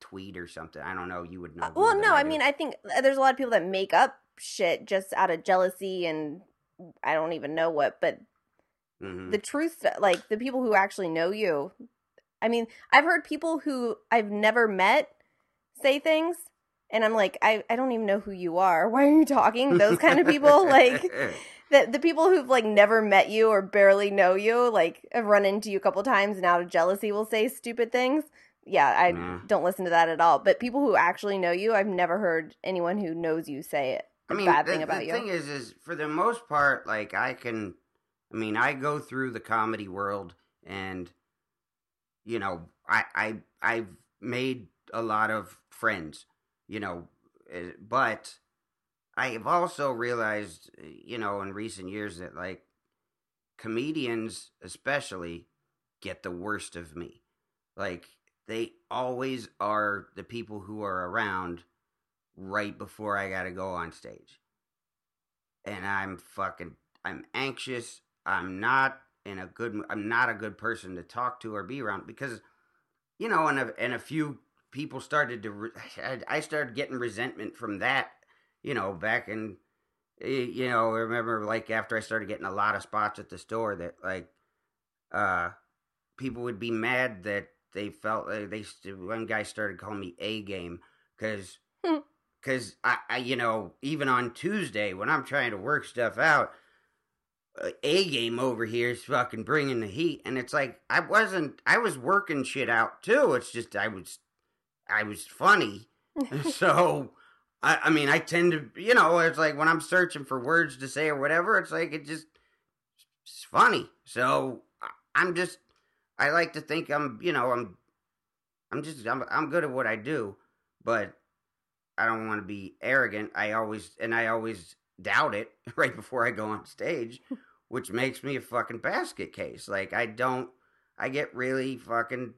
tweet or something i don't know you would know Uh, well, no, I do. mean, I think uh, there's a lot of people that make up shit just out of jealousy and I don't even know what, but Mhm. the truth, like the people who actually know you. I mean, I've heard people who I've never met say things, and I'm like, I, I don't even know who you are. Why are you talking? Those kind of people, like the the people who've like never met you or barely know you, like have run into you a couple times, and out of jealousy will say stupid things. Yeah, I Nah. don't listen to that at all. But people who actually know you, I've never heard anyone who knows you say it. I mean, bad the, thing about the you. thing is, is for the most part, like I can, I mean, I go through the comedy world, and you know, I I I've made a lot of friends, you know, eh, but I have also realized, you know, in recent years that like comedians, especially, get the worst of me. Like they always are the people who are around right before I got to go on stage. And I'm fucking I'm anxious. I'm not in a good. I'm not a good person to talk to or be around because, you know, and a, and a few people started to. I started getting resentment from that. You know, back in, you know, I remember like after I started getting a lot of spots at the store that like, uh, people would be mad that they felt uh, they one guy started calling me a game because because I, I you know even on Tuesday when I'm trying to work stuff out a game over here is fucking bringing the heat and it's like i wasn't i was working shit out too it's just i was i was funny. So I, I mean i tend to you know it's like when i'm searching for words to say or whatever it's like it just it's funny so i'm just i like to think i'm you know i'm i'm just i'm, I'm good at what i do but i don't want to be arrogant i always and i always doubt it right before I go on stage, which makes me a fucking basket case. Like I don't I get really fucking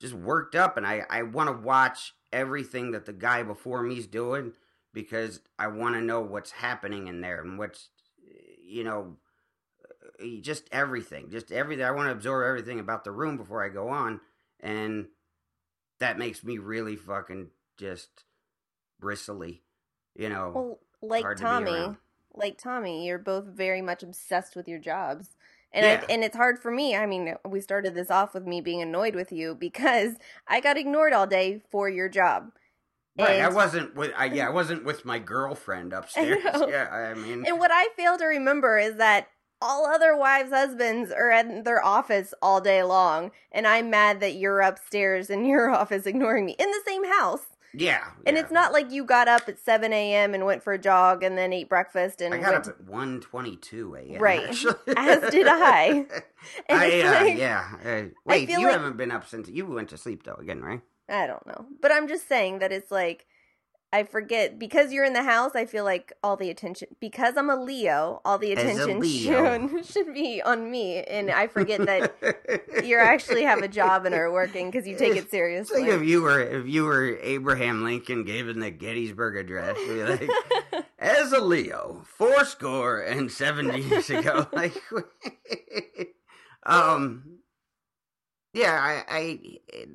just worked up and I I want to watch everything that the guy before me's doing because I want to know what's happening in there and what's you know uh, just everything, just everything. I want to absorb everything about the room before I go on and that makes me really fucking just bristly, you know. Well, like to Tommy, like Tommy, you're both very much obsessed with your jobs. And Yeah. I, and it's hard for me. I mean, we started this off with me being annoyed with you because I got ignored all day for your job. Right, I wasn't with I, yeah, I wasn't with my girlfriend upstairs. know. Yeah, I mean, And what I fail to remember is that all other wives' husbands are at their office all day long, and I'm mad that you're upstairs in your office ignoring me in the same house. Yeah, And yeah. it's not like you got up at 7 a.m. and went for a jog and then ate breakfast and I got up at one twenty-two a.m. Right. actually. As did I. I, uh, like- yeah. Uh, wait, you like- haven't been up since you went to sleep though again, right? I don't know. But I'm just saying that it's like I forget because you're in the house, I feel like all the attention because I'm a Leo, all the attention should, should be on me and I forget that you actually have a job and are working because you take it seriously. like if you were if you were Abraham Lincoln given the Gettysburg Address, like, as a Leo, four score and seventy years ago, like, um, yeah, I, I,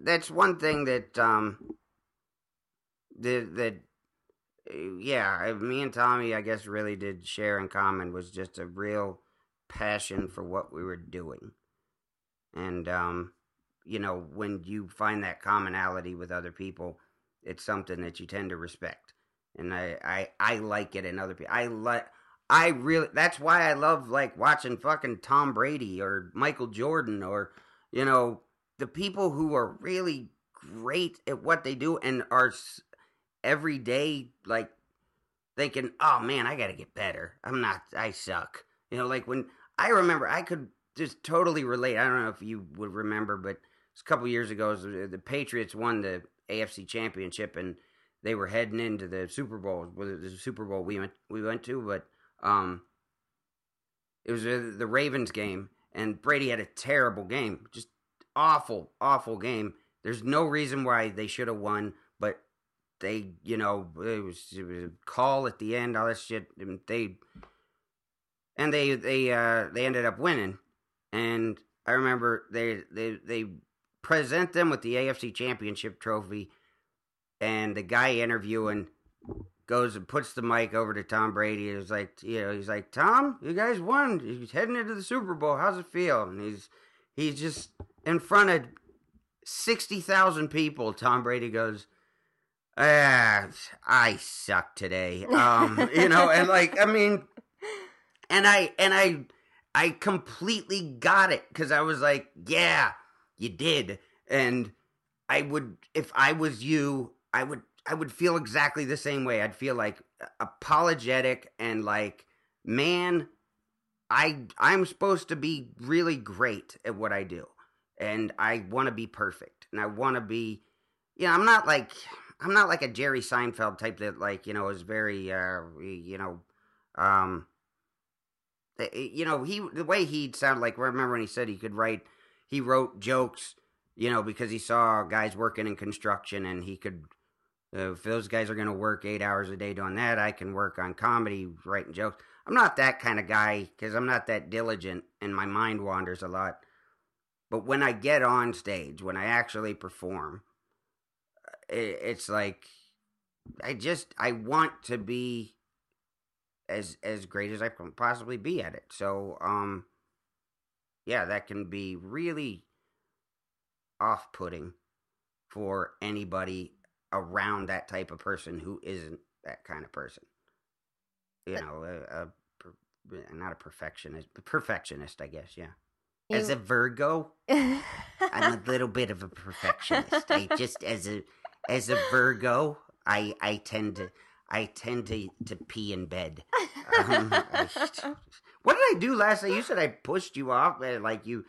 that's one thing that, um, that that, yeah, me and Tommy, I guess, really did share in common was just a real passion for what we were doing, and um, you know, when you find that commonality with other people, it's something that you tend to respect. And I, I, I like it in other people. I like, I really, that's why I love like watching fucking Tom Brady or Michael Jordan or, you know, the people who are really great at what they do and are every day like thinking, oh man, I got to get better. I'm not, I suck. You know, like when I remember, I could just totally relate. I don't know if you would remember, but a couple years ago, the Patriots won the AFC Championship, and they were heading into the Super Bowl. The Super Bowl we went we went to? But um, it was the Ravens game, and Brady had a terrible game, just awful, awful game. There's no reason why they should have won, but they, you know, it was, it was a call at the end, all that shit, and they and they they uh they ended up winning. And I remember they they they present them with the AFC Championship trophy, and the guy interviewing goes and puts the mic over to Tom Brady. He's like, you know, he's like, Tom, you guys won. He's heading into the Super Bowl. How's it feel? And he's he's just in front of sixty thousand people. Tom Brady goes. Ah, I suck today. Um, you know, and like, I mean, and I and I I completely got it because I was like, yeah, you did, and I would if I was you, I would I would feel exactly the same way. I'd feel like apologetic and like, man, I I'm supposed to be really great at what I do, and I want to be perfect, and I want to be, you know, I'm not like I'm not like a Jerry Seinfeld type that like you know is very uh you know um uh, you know he the way he sounded like remember when he said he could write he wrote jokes you know because he saw guys working in construction and he could Uh, if those guys are going to work eight hours a day doing that, I can work on comedy, writing jokes. I'm not that kind of guy because I'm not that diligent and my mind wanders a lot. But when I get on stage, when I actually perform, it's like I just I want to be as as great as I can possibly be at it. So um yeah, that can be really off-putting for anybody around that type of person who isn't that kind of person. You know, a, a not a perfectionist, perfectionist, I guess. Yeah. You... As a Virgo, I'm a little bit of a perfectionist. I just as a as a Virgo, I I tend to I tend to to pee in bed. Um, what did I do last night? You said I pushed you off, eh, like you.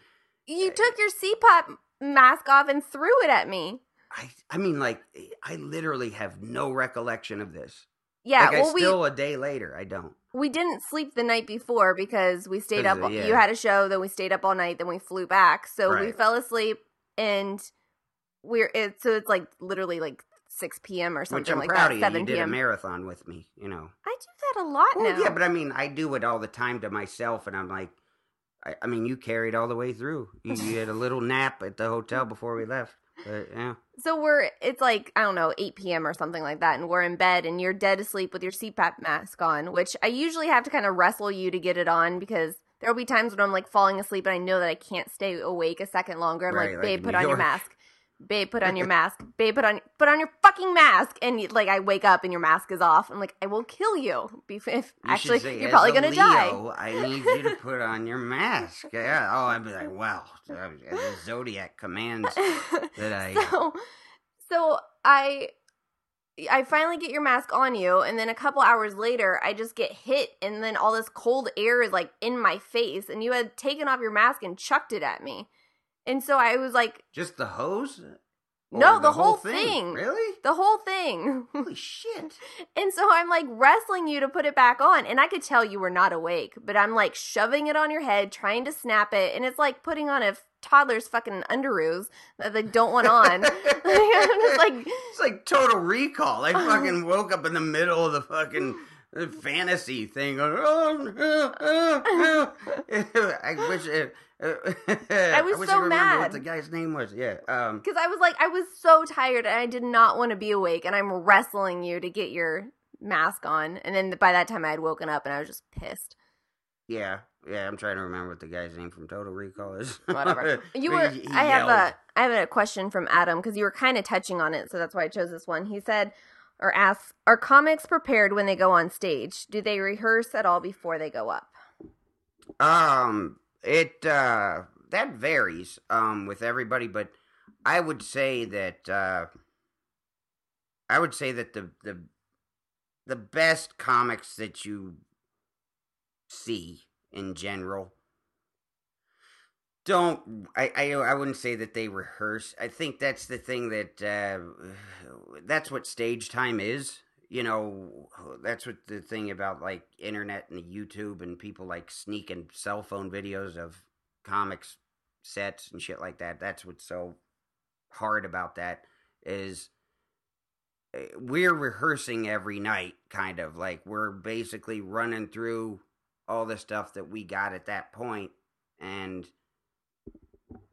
You uh, took your CPAP mask off and threw it at me. I I mean, like I literally have no recollection of this. Yeah, like, well, I still we, a day later, I don't. We didn't sleep the night before because we stayed up. yeah. You had a show, then we stayed up all night, then we flew back. So right. we fell asleep, and we're it. So it's like literally like six p.m. or something Which I'm like proud that. Of you. 7 you did a marathon with me, you know. I do that a lot well, now. Yeah, but I mean, I do it all the time to myself, and I'm like, I, I mean, you carried all the way through. You, you had a little nap at the hotel before we left. But, yeah. So we're it's like I don't know 8 p.m. or something like that, and we're in bed, and you're dead asleep with your CPAP mask on, which I usually have to kind of wrestle you to get it on because there'll be times when I'm like falling asleep and I know that I can't stay awake a second longer. I'm right, like, babe, like put on your mask babe put on your mask. Babe put on put on your fucking mask. And like i wake up and your mask is off. I'm like i will kill you. If, you actually say, you're probably gonna Leo, die i need you to put on your mask. Yeah oh i'd be like wow the zodiac commands that i uh, so so i I finally get your mask on you, and then a couple hours later, I just get hit, and then all this cold air is like in my face, and you had taken off your mask and chucked it at me. And so I was like, just the hose? Or no, the, the whole, whole thing. thing. Really? The whole thing. Holy shit. and so I'm like wrestling you to put it back on. And I could tell you were not awake, but I'm like shoving it on your head, trying to snap it. And it's like putting on a toddler's fucking underoos that they don't want on. I'm just like, it's like total recall. I fucking woke up in the middle of the fucking uh, fantasy thing. I wish it, I was I so mad. What the guy's name was? Yeah, um, because I was like, I was so tired and I did not want to be awake, and I'm wrestling you to get your mask on, and then by that time I had woken up and I was just pissed. Yeah, yeah. I'm trying to remember what the guy's name from Total Recall is. Whatever. You were. He, he I have a. I have a question from Adam because you were kind of touching on it, so that's why I chose this one. He said, or asks, are comics prepared when they go on stage? Do they rehearse at all before they go up? Um, it uh, that varies um, with everybody, but I would say that uh, I would say that the the the best comics that you see in general don't I, I I wouldn't say that they rehearse. I think that's the thing that uh, that's what stage time is. You know, that's what the thing about like internet and YouTube and people like sneaking cell phone videos of comics sets and shit like that. That's what's so hard about that is eh, we're rehearsing every night kind of like we're basically running through all the stuff that we got at that point and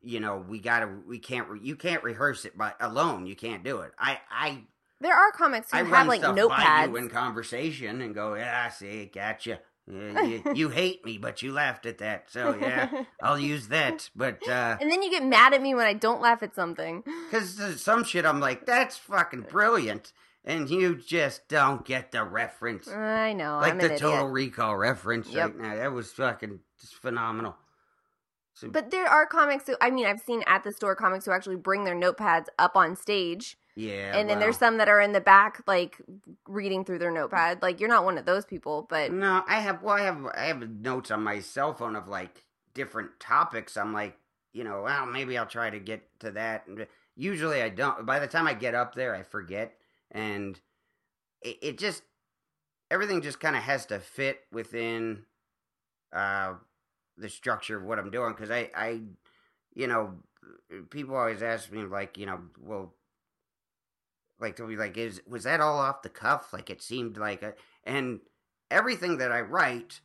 you know we gotta we can't you can't rehearse it by alone you can't do it i i there are comics who I have like notepads in conversation and go yeah I see gotcha you, you, hate me, but you laughed at that, so yeah, I'll use that. But uh, and then you get mad at me when I don't laugh at something. Because some shit, I'm like, that's fucking brilliant, and you just don't get the reference. I know, like I'm the Total Recall reference yep. right now. That was fucking just phenomenal. So, but there are comics who, I mean, I've seen at the store comics who actually bring their notepads up on stage yeah. And then well, there's some that are in the back, like reading through their notepad. Like you're not one of those people, but no, I have. Well, I have. I have notes on my cell phone of like different topics. I'm like, you know, well, maybe I'll try to get to that. And usually I don't. By the time I get up there, I forget, and it, it just everything just kind of has to fit within uh the structure of what I'm doing because I, I, you know, people always ask me like, you know, well like to be like is was that all off the cuff? Like it seemed like a, and everything that i write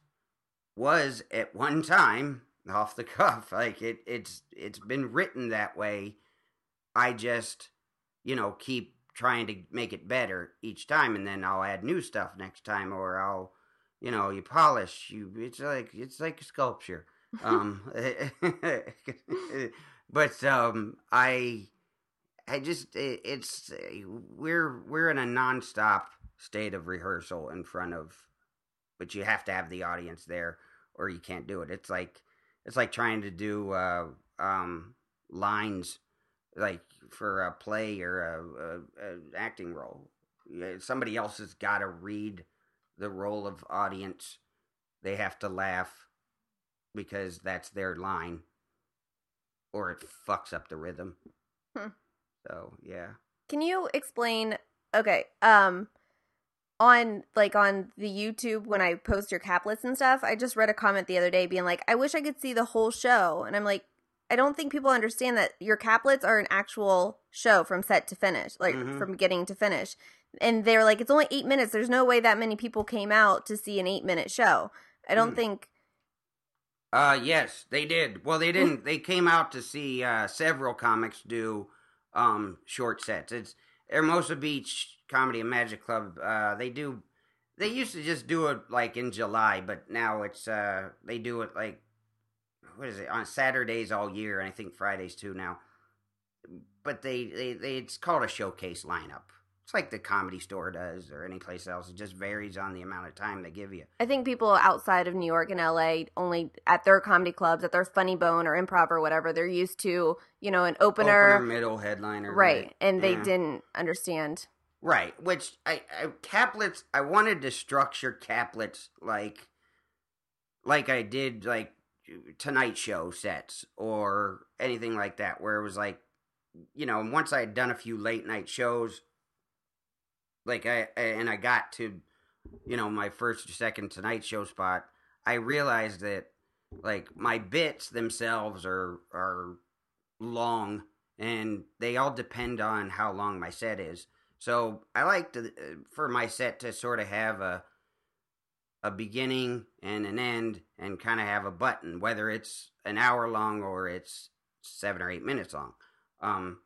was at one time off the cuff. Like it it's it's been written that way. I just you know keep trying to make it better each time and then i'll add new stuff next time or i'll you know you polish you it's like it's like sculpture. Um but um i I just it, it's we're we're in a nonstop state of rehearsal in front of, but you have to have the audience there or you can't do it. It's like it's like trying to do uh, um, lines like for a play or a, a, a acting role. Somebody else has got to read the role of audience. They have to laugh because that's their line, or it fucks up the rhythm. Hmm. So yeah. Can you explain? Okay, um, on like on the YouTube when I post your caplets and stuff, I just read a comment the other day being like, "I wish I could see the whole show," and I'm like, I don't think people understand that your caplets are an actual show from set to finish, like mm-hmm. from beginning to finish. And they're like, it's only eight minutes. There's no way that many people came out to see an eight minute show. I don't mm. think. Uh, yes, they did. Well, they didn't. they came out to see uh, several comics do um, short sets. It's Hermosa Beach Comedy and Magic Club. Uh, they do. They used to just do it like in July, but now it's uh, they do it like what is it on Saturdays all year, and I think Fridays too now. But they, they, they it's called a showcase lineup. It's like the comedy store does or any place else. It just varies on the amount of time they give you. I think people outside of New York and LA only at their comedy clubs, at their Funny Bone or Improv or whatever, they're used to, you know, an opener, opener middle headliner, right? right. And they yeah. didn't understand, right? Which I, I caplets. I wanted to structure caplets like, like I did like Tonight Show sets or anything like that, where it was like, you know, once I had done a few late night shows like I and I got to you know my first or second Tonight Show spot, I realized that like my bits themselves are are long and they all depend on how long my set is. So I like to for my set to sort of have a a beginning and an end and kind of have a button whether it's an hour long or it's 7 or 8 minutes long. Um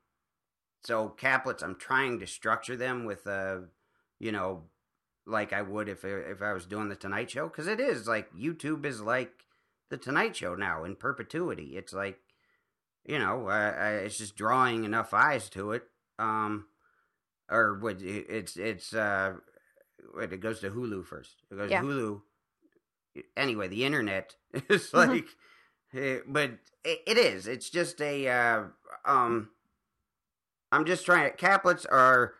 so caplets, I'm trying to structure them with a, you know, like I would if if I was doing the Tonight Show, because it is like YouTube is like the Tonight Show now in perpetuity. It's like, you know, uh, it's just drawing enough eyes to it. Um, or what? It's it's uh, it goes to Hulu first. It goes yeah. to Hulu. Anyway, the internet is mm-hmm. like, mm-hmm. but it, it is. It's just a uh, um I'm just trying. Caplets are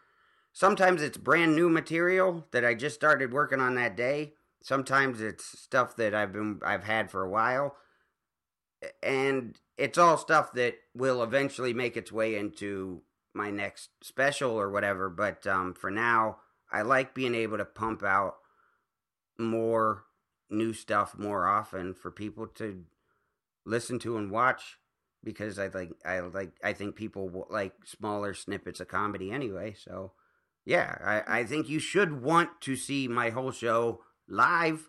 sometimes it's brand new material that I just started working on that day. Sometimes it's stuff that I've been I've had for a while, and it's all stuff that will eventually make its way into my next special or whatever. But um, for now, I like being able to pump out more new stuff more often for people to listen to and watch because I think I like I think people like smaller snippets of comedy anyway. So yeah, I, I think you should want to see my whole show live.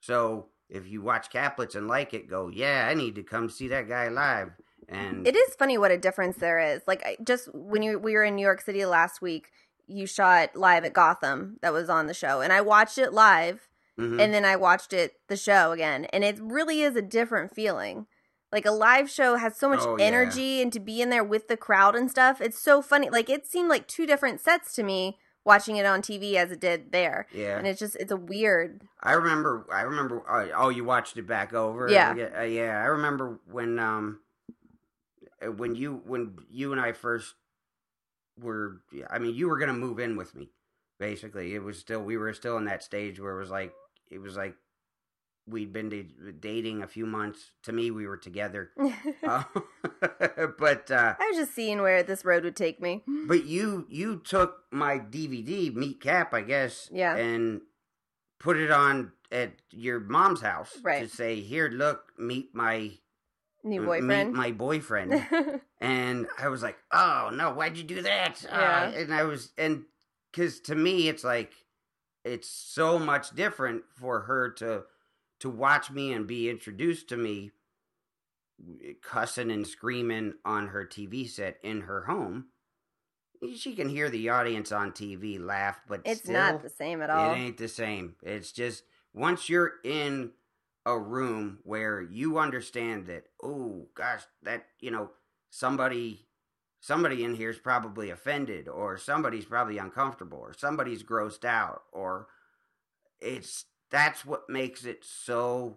So if you watch Caplets and like it, go yeah, I need to come see that guy live. And it is funny what a difference there is. Like just when you we were in New York City last week, you shot live at Gotham that was on the show, and I watched it live. Mm-hmm. And then I watched it the show again, and it really is a different feeling. Like a live show has so much oh, energy yeah. and to be in there with the crowd and stuff. It's so funny. Like it seemed like two different sets to me watching it on TV as it did there. Yeah. And it's just it's a weird. I remember I remember uh, oh you watched it back over. Yeah. Uh, yeah, I remember when um uh, when you when you and I first were I mean you were going to move in with me basically. It was still we were still in that stage where it was like it was like we'd been dating a few months. To me, we were together. uh, but uh, I was just seeing where this road would take me. But you you took my DVD, Meet Cap, I guess, yeah, and put it on at your mom's house, right? To say, here, look, meet my New boyfriend. meet my boyfriend, and I was like, "Oh no, why'd you do that?" Uh, Yeah. and I was, and because to me, it's like it's so much different for her to to watch me and be introduced to me cussing and screaming on her TV set in her home. She can hear the audience on TV laugh, but it's still, not the same at all. it ain't the same. It's just once you're in a room where you understand that, oh gosh, that you know somebody somebody in here is probably offended or somebody's probably uncomfortable or somebody's grossed out or it's that's what makes it so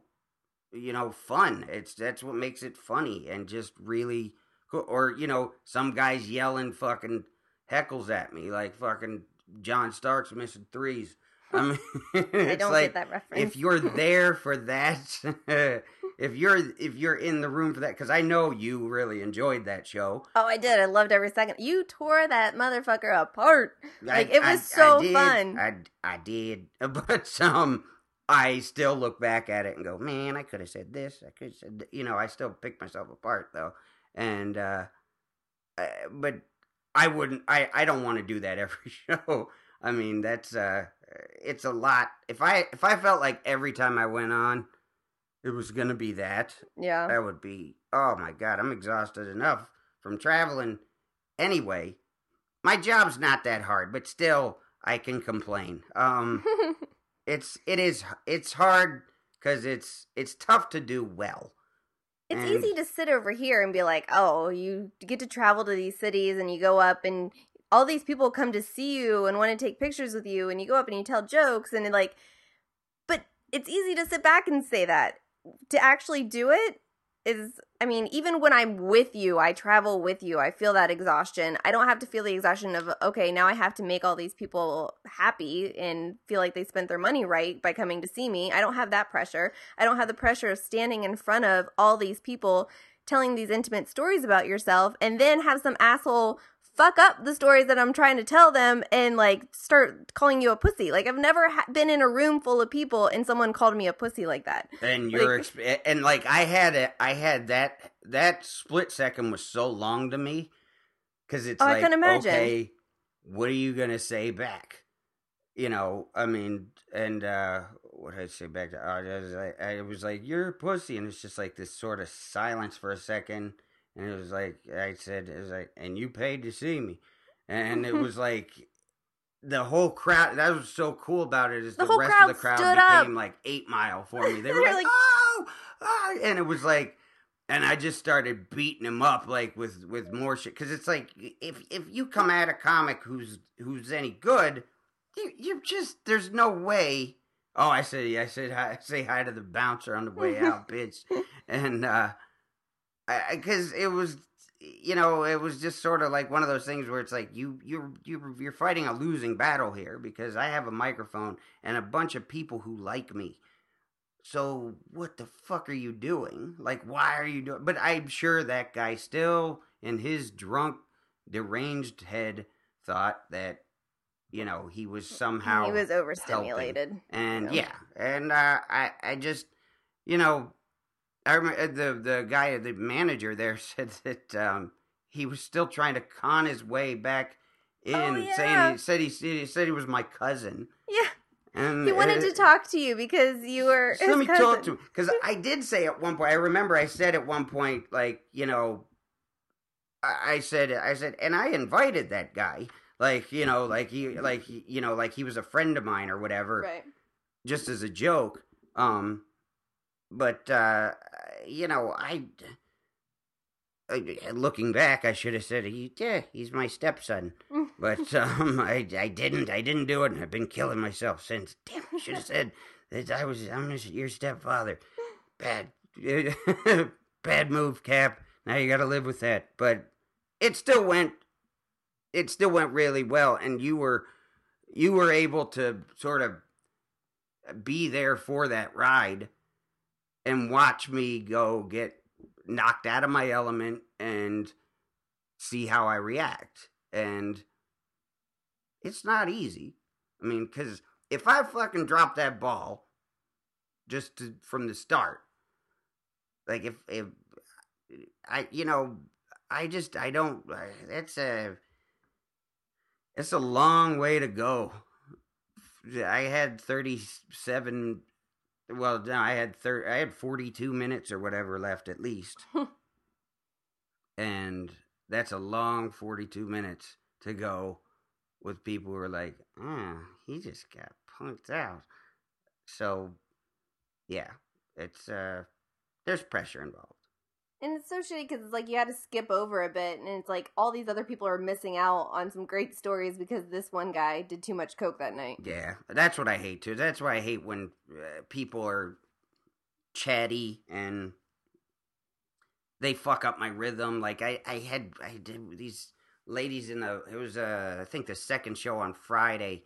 you know fun it's that's what makes it funny and just really cool or you know some guys yelling fucking heckles at me like fucking john starks missing threes i mean I don't like get that reference. if you're there for that if you're if you're in the room for that because i know you really enjoyed that show oh, I did. I loved every second. You tore that motherfucker apart. Like, I- it was I- so I did, fun. I, I did but um i still look back at it and go man i could have said this i could have said th-" you know i still pick myself apart though and uh, uh but i wouldn't i i don't want to do that every show. I mean that's uh it's a lot. If i if i felt like every time i went on it was gonna be that Yeah. that would be oh my god i'm exhausted enough from traveling. Anyway my job's not that hard but still i can complain. Um it's it is it's hard because it's it's tough to do well It's And- easy to sit over here and be like, oh, you get to travel to these cities and you go up and all these people come to see you and want to take pictures with you and you go up and you tell jokes and like, but it's easy to sit back and say that. To actually do it is, I mean, even when I'm with you, I travel with you, I feel that exhaustion. I don't have to feel the exhaustion of, okay, now I have to make all these people happy and feel like they spent their money right by coming to see me. I don't have that pressure. I don't have the pressure of standing in front of all these people telling these intimate stories about yourself and then have some asshole fuck up the stories that I'm trying to tell them and like start calling you a pussy. Like I've never ha- been in a room full of people and someone called me a pussy like that. and you're Like- exp- and like i had it i had that that split second was so long to me because it's Oh, I like can imagine. okay what are you gonna say back you know i mean and uh what did i say back to uh, I, was like, I was like you're a pussy and it's just like this sort of silence for a second and it was like i said it was like and you paid to see me. And it was like the whole crowd that was so cool about it is The the, whole rest crowd of the crowd became up. like eight mile for me. They were like, like- oh, oh and it was like and i just started beating him up like with with more shit. Because it's like if if you come at a comic who's who's any good you you just there's no way. Oh i said i said I say hi to the bouncer on the way out bitch. And uh because it was you know it was just sort of like one of those things where it's like you you you you're fighting a losing battle here because i have a microphone and a bunch of people who like me so what the fuck are you doing like why are you doing but i'm sure that guy still in his drunk deranged head thought that you know he was somehow he was overstimulated. and Yeah. yeah, and uh, I I just you know I remember the the guy the manager there said that um, he was still trying to con his way back in, Oh, yeah. saying he said he, he said he was my cousin, Yeah, and he wanted to talk to you because you were. so let me cousin. talk to him because I did say at one point. I remember I said at one point, like you know, I, I said I said, and I invited that guy, like you know, like he like you know, like he was a friend of mine or whatever, Right. just as a joke. Um, but uh, you know, I. Looking back, I should have said, he, "Yeah, he's my stepson," Mm. but um, I, I didn't. I didn't do it, and I've been killing myself since. Damn, I should have said that I was. I'm your stepfather. Bad, bad move, Cap. Now you got to live with that. But it still went. It still went really well, and you were, you were able to sort of be there for that ride, and watch me go get knocked out of my element and see how I react. And it's not easy. I mean, because if I fucking drop that ball just to, from the start, like if if I you know I just I don't. It's a it's a long way to go. I had thirty seven. Well, no, I had thir- I had forty two minutes or whatever left at least, and that's a long forty two minutes to go with people who are like, "Ah, he just got punked out." So, yeah, it's uh, there's pressure involved. And it's so shitty because it's like you had to skip over a bit, and it's like all these other people are missing out on some great stories because this one guy did too much coke that night. Yeah, that's what I hate too. That's why I hate when uh, people are chatty and they fuck up my rhythm. Like I, I had, I did these ladies in the. It was, uh, I think, the second show on Friday.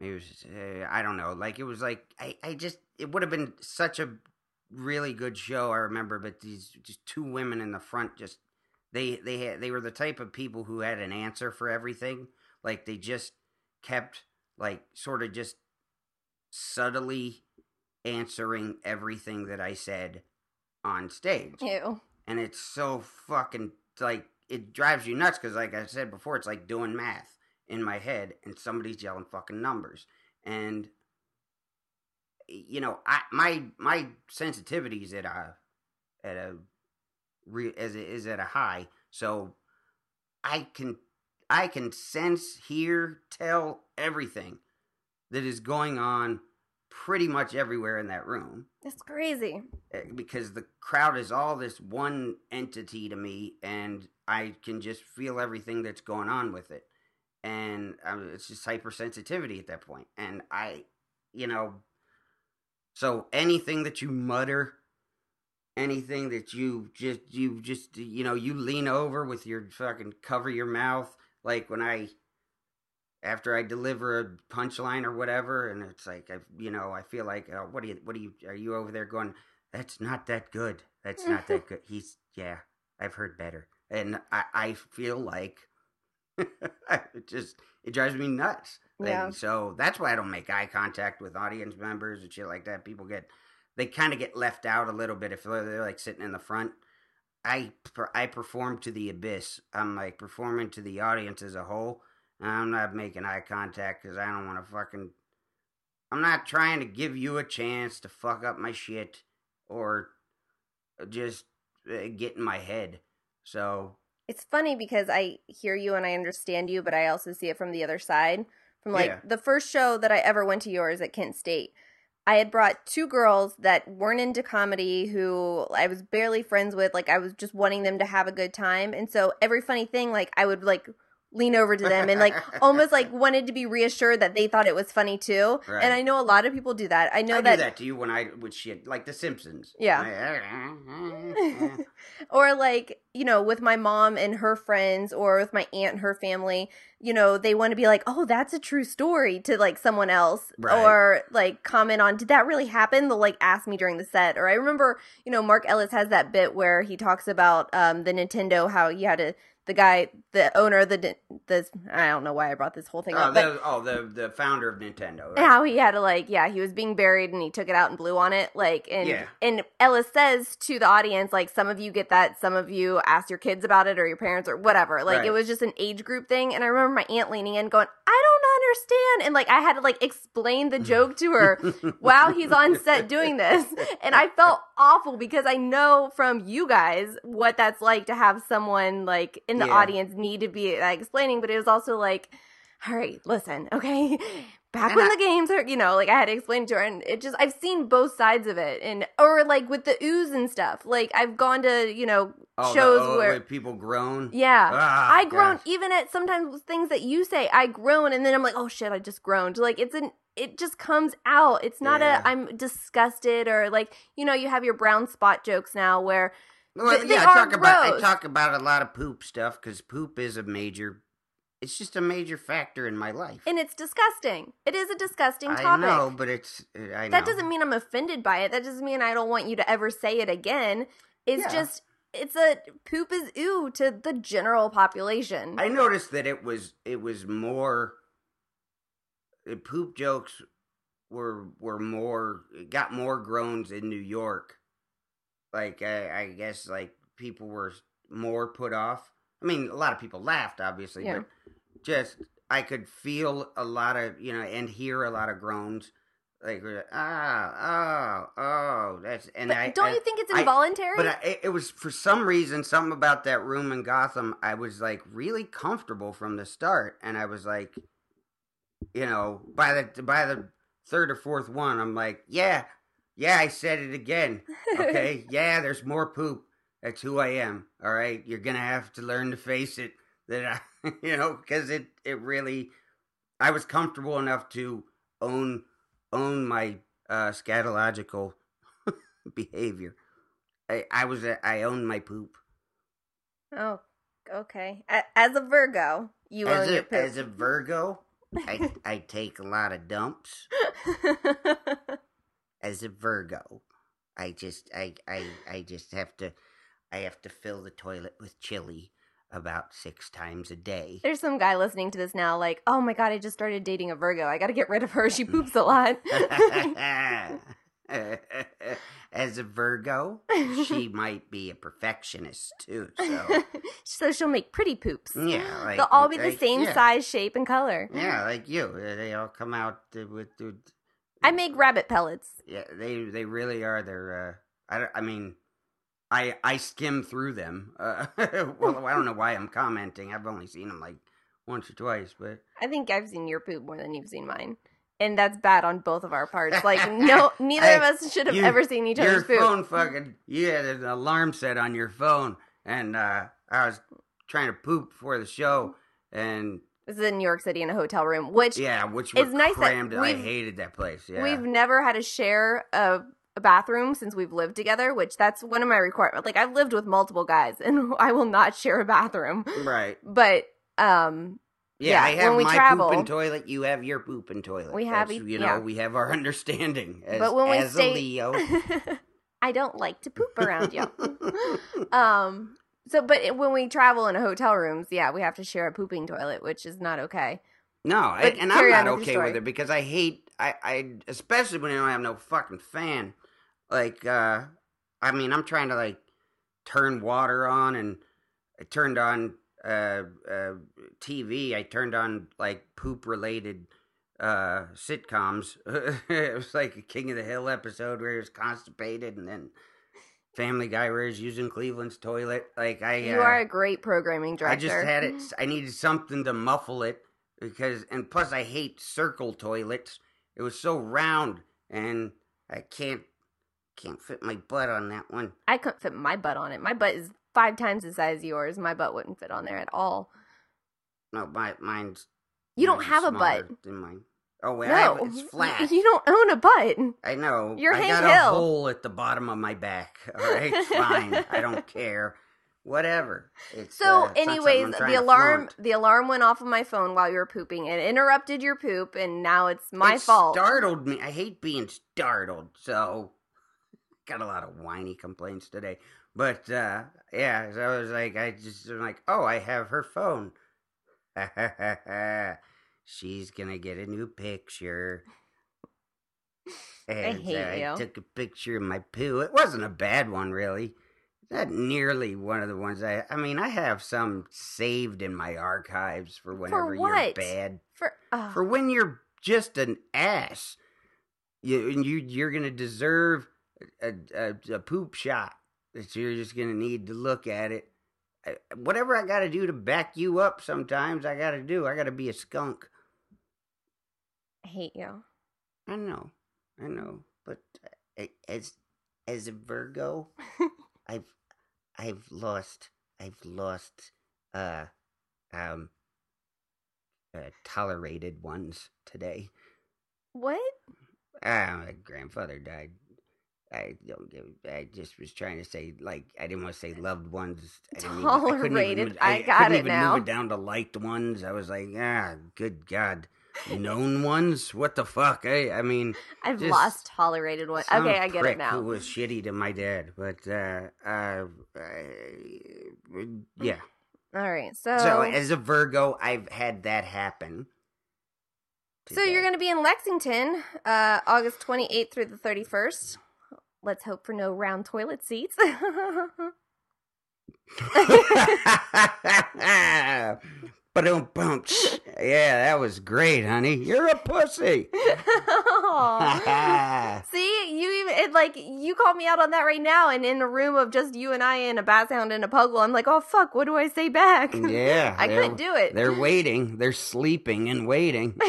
It was, uh, I don't know. Like it was like I, I just it would have been such a really good show. I remember, but these just two women in the front just they they had they were the type of people who had an answer for everything. Like they just kept like sort of just subtly answering everything that I said on stage. Ew. And it's so fucking like it drives you nuts because like I said before, it's like doing math in my head and somebody's yelling fucking numbers. And you know, I my my sensitivity is at a at a re, as it is at a high, so I can I can sense, hear, tell everything that is going on pretty much everywhere in that room. It's crazy. Eh, because the crowd is all this one entity to me, and I can just feel everything that's going on with it, and um, it's just hypersensitivity at that point, and I, you know so anything that you mutter, anything that you just you just you know you lean over with your fucking cover your mouth like when I after I deliver a punchline or whatever, and it's like I you know I feel like oh, what do you what do you are you over there going that's not that good. That's not that good. He's yeah I've heard better. And I I feel like it just it drives me nuts. Yeah. And so that's why I don't make eye contact with audience members and shit like that. People get they kind of get left out a little bit if they're, they're like sitting in the front. I I perform to the abyss. I'm like performing to the audience as a whole. I'm not making eye contact because I don't want to fucking. I'm not trying to give you a chance to fuck up my shit or just uh, get in my head. So it's funny because I hear you and I understand you, but I also see it from the other side. From like yeah. the first show that I ever went to yours at Kent State, I had brought two girls that weren't into comedy who I was barely friends with. Like I was just wanting them to have a good time. And so every funny thing, like I would like lean over to them and like almost like wanted to be reassured that they thought it was funny too. Right. And I know a lot of people do that. I know I that do that to you when I with shit like The Simpsons. Yeah. or like you know with my mom and her friends, or with my aunt and her family. You know they want to be like, oh, that's a true story to like someone else, right. or like comment on, did that really happen? They'll like ask me during the set. Or I remember, you know, Mark Ellis has that bit where he talks about um the Nintendo how you had to the guy, the owner, the the I don't know why I brought this whole thing oh, up. The, oh, the the founder of Nintendo. Right? How he had to like, yeah, he was being buried and he took it out and blew on it, like, and yeah. and Ellis says to the audience, like, some of you get that, some of you ask your kids about it or your parents or whatever. Like, right. it was just an age group thing. And I remember my aunt leaning in, going, I don't understand. And like I had to like explain the joke to her while he's on set doing this. And I felt awful because I know from you guys what that's like to have someone like in the yeah. audience need to be like explaining, but it was also like, all right, listen, okay. Back and when I, the games are, you know, like I had to explain to her, and it just I've seen both sides of it, and or like with the ooze and stuff. Like I've gone to you know oh, shows the, oh, where people groan. Yeah, ah, I groan gosh. even at sometimes things that you say. I groan, and then I'm like, oh shit, I just groaned. Like it's an it just comes out. It's not yeah. a I'm disgusted or like you know you have your brown spot jokes now where. Well, th- yeah, I talk gross. about I talk about a lot of poop stuff because poop is a major it's just a major factor in my life. And it's disgusting. It is a disgusting topic. I know, but it's I know. That doesn't mean I'm offended by it. That doesn't mean I don't want you to ever say it again. It's yeah. just it's a poop is ooh to the general population. I noticed that it was it was more uh, poop jokes were were more got more groans in New York Like I, I guess like people were more put off. I mean, a lot of people laughed, obviously, Yeah. but just I could feel a lot of you know and hear a lot of groans. Like ah oh oh that's and But I don't I- you think it's I- involuntary? but I, it was for some reason something about that room in Gotham. I was like really comfortable from the start, and I was like, you know, by the by the third or fourth one, I'm like, yeah, yeah, I said it again. Okay, yeah, there's more poop. That's who I am. All right, you're gonna have to learn to face it. That I, you know, because it it really, I was comfortable enough to own own my uh scatological behavior. I, I was a, I owned my poop oh, okay. As a Virgo, you as own a your poop. as a Virgo. I I take a lot of dumps as a Virgo. I just I I I just have to I have to fill the toilet with chili about six times a day. There's some guy listening to this now, like, oh my god, I just started dating a Virgo. I got to get rid of her. She poops a lot. As a Virgo, she might be a perfectionist too. So so she'll make pretty poops. yeah, like They'll all be the same yeah. size, shape, and color. Yeah, like you, Uh, they all come out with. with I make rabbit pellets. Yeah, they they really are. They're. Uh, I I mean, I I skim through them. Uh, well, I don't know why I'm commenting. I've only seen them like once or twice, but I think I've seen your poop more than you've seen mine. And that's bad on both of our parts. Like, no, neither of us should have you- ever seen each your other's poop. phone fucking you had an alarm set on your phone, and uh, I was trying to poop before the show, and This is in New York City in a hotel room, which yeah, which was nice that. I hated that place. Yeah, we've never had to share a bathroom since we've lived together, which that's one of my requirements. Like, I've lived with multiple guys, and I will not share a bathroom. right. But, um, Yeah, Yeah, I have when we my travel- pooping toilet. You have your pooping toilet. We have That's, you know, yeah. we have our understanding as, But when we as stay- a Leo. I don't like to poop around you. um, so, but when we travel in hotel rooms, yeah, we have to share a pooping toilet, which is not okay. no, I, and I'm not with okay with it because I hate. I, I especially when I don't have no fucking fan. Like, uh I mean, I'm trying to like turn water on, and I turned on uh, uh TV. I turned on like poop related uh sitcoms. it was like a King of the Hill episode where he was constipated, and then Family Guy where he's using Cleveland's toilet. Like I, You uh, are a great programming director. I just had it. I needed something to muffle it because, and plus, I hate circle toilets. It was so round, and I can't can't fit my butt on that one. I couldn't fit my butt on it. My butt is five times the size of yours. My butt wouldn't fit on there at all. No, my mine's You don't have a butt. than mine. Oh wait, no, I have, it's flat. You don't own a butt. I know. You're I got Hill. a hole at the bottom of my back. All right, fine. I don't care. Whatever. It's, So, uh, anyways, the alarm the alarm went off of my phone while you were pooping. It interrupted your poop, and now it's my It fault. Startled me. I hate being startled. So got a lot of whiny complaints today. But uh yeah, so I was like I just was like, oh, I have her phone. She's gonna get a new picture. And hate so I took a picture of my poo. It wasn't a bad one, really. Not nearly one of the ones I. I mean, I have some saved in my archives for whenever you're bad For, oh, for when you're just an ass. You and you you're gonna deserve a, a, a poop shot. That you're just gonna need to look at it. I- Whatever I got to do to back you up, sometimes I got to do. I got to be a skunk. I hate you. I know, I know, but as as a Virgo, I've I've lost I've lost uh um uh, tolerated ones today. What? Ah, my grandfather died. I don't give. I just was trying to say like I didn't want to say loved ones. I didn't even- I couldn't even Tolerated. move- I got it even now. Move it down to liked ones. I was like, ah, good God, known ones. What the fuck? I I mean, I've lost tolerated one. Okay, I get it now. Who was shitty to my dad? But uh, uh, uh yeah. All right, so So as a Virgo, I've had that happen. so you're going to be in Lexington, uh, August 28th through the 31st. Let's hope for no round toilet seats. But don't bump. Yeah, that was great, honey. You're a pussy. See, you even it, like you called me out on that right now, and in a room of just you and I and a bat sound and a puggle, I'm like, oh fuck, what do I say back? Yeah, I couldn't do it. They're waiting. They're sleeping and waiting.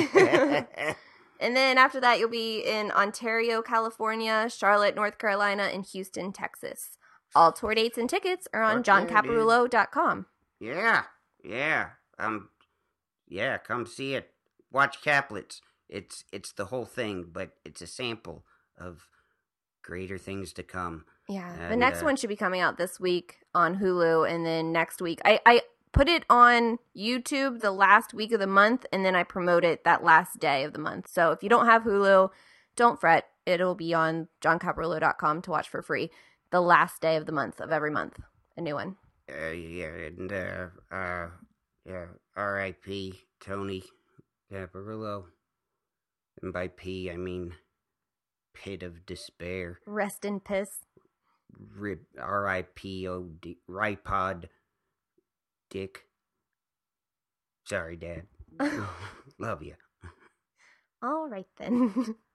And then after that, you'll be in Ontario, California, Charlotte, North Carolina, and Houston, Texas. All tour dates and tickets are on dude. johncaparulo.com. yeah, yeah. Um, yeah. Come see it. Watch Caplets. It's it's the whole thing, but it's a sample of greater things to come. Yeah, the next uh, one should be coming out this week on Hulu, and then next week I I put it on YouTube the last week of the month, and then I promote it that last day of the month. So if you don't have Hulu, don't fret; it'll be on johncaparulo.com to watch for free the last day of the month of every month. A new one. Uh, yeah, and uh, uh, yeah. R.I.P. Tony Caparulo. And by P, I mean pit of despair. Rest in piss. Rip, R.I.P.O.D. Ripod. Dick. Sorry, Dad. Love you. All right then.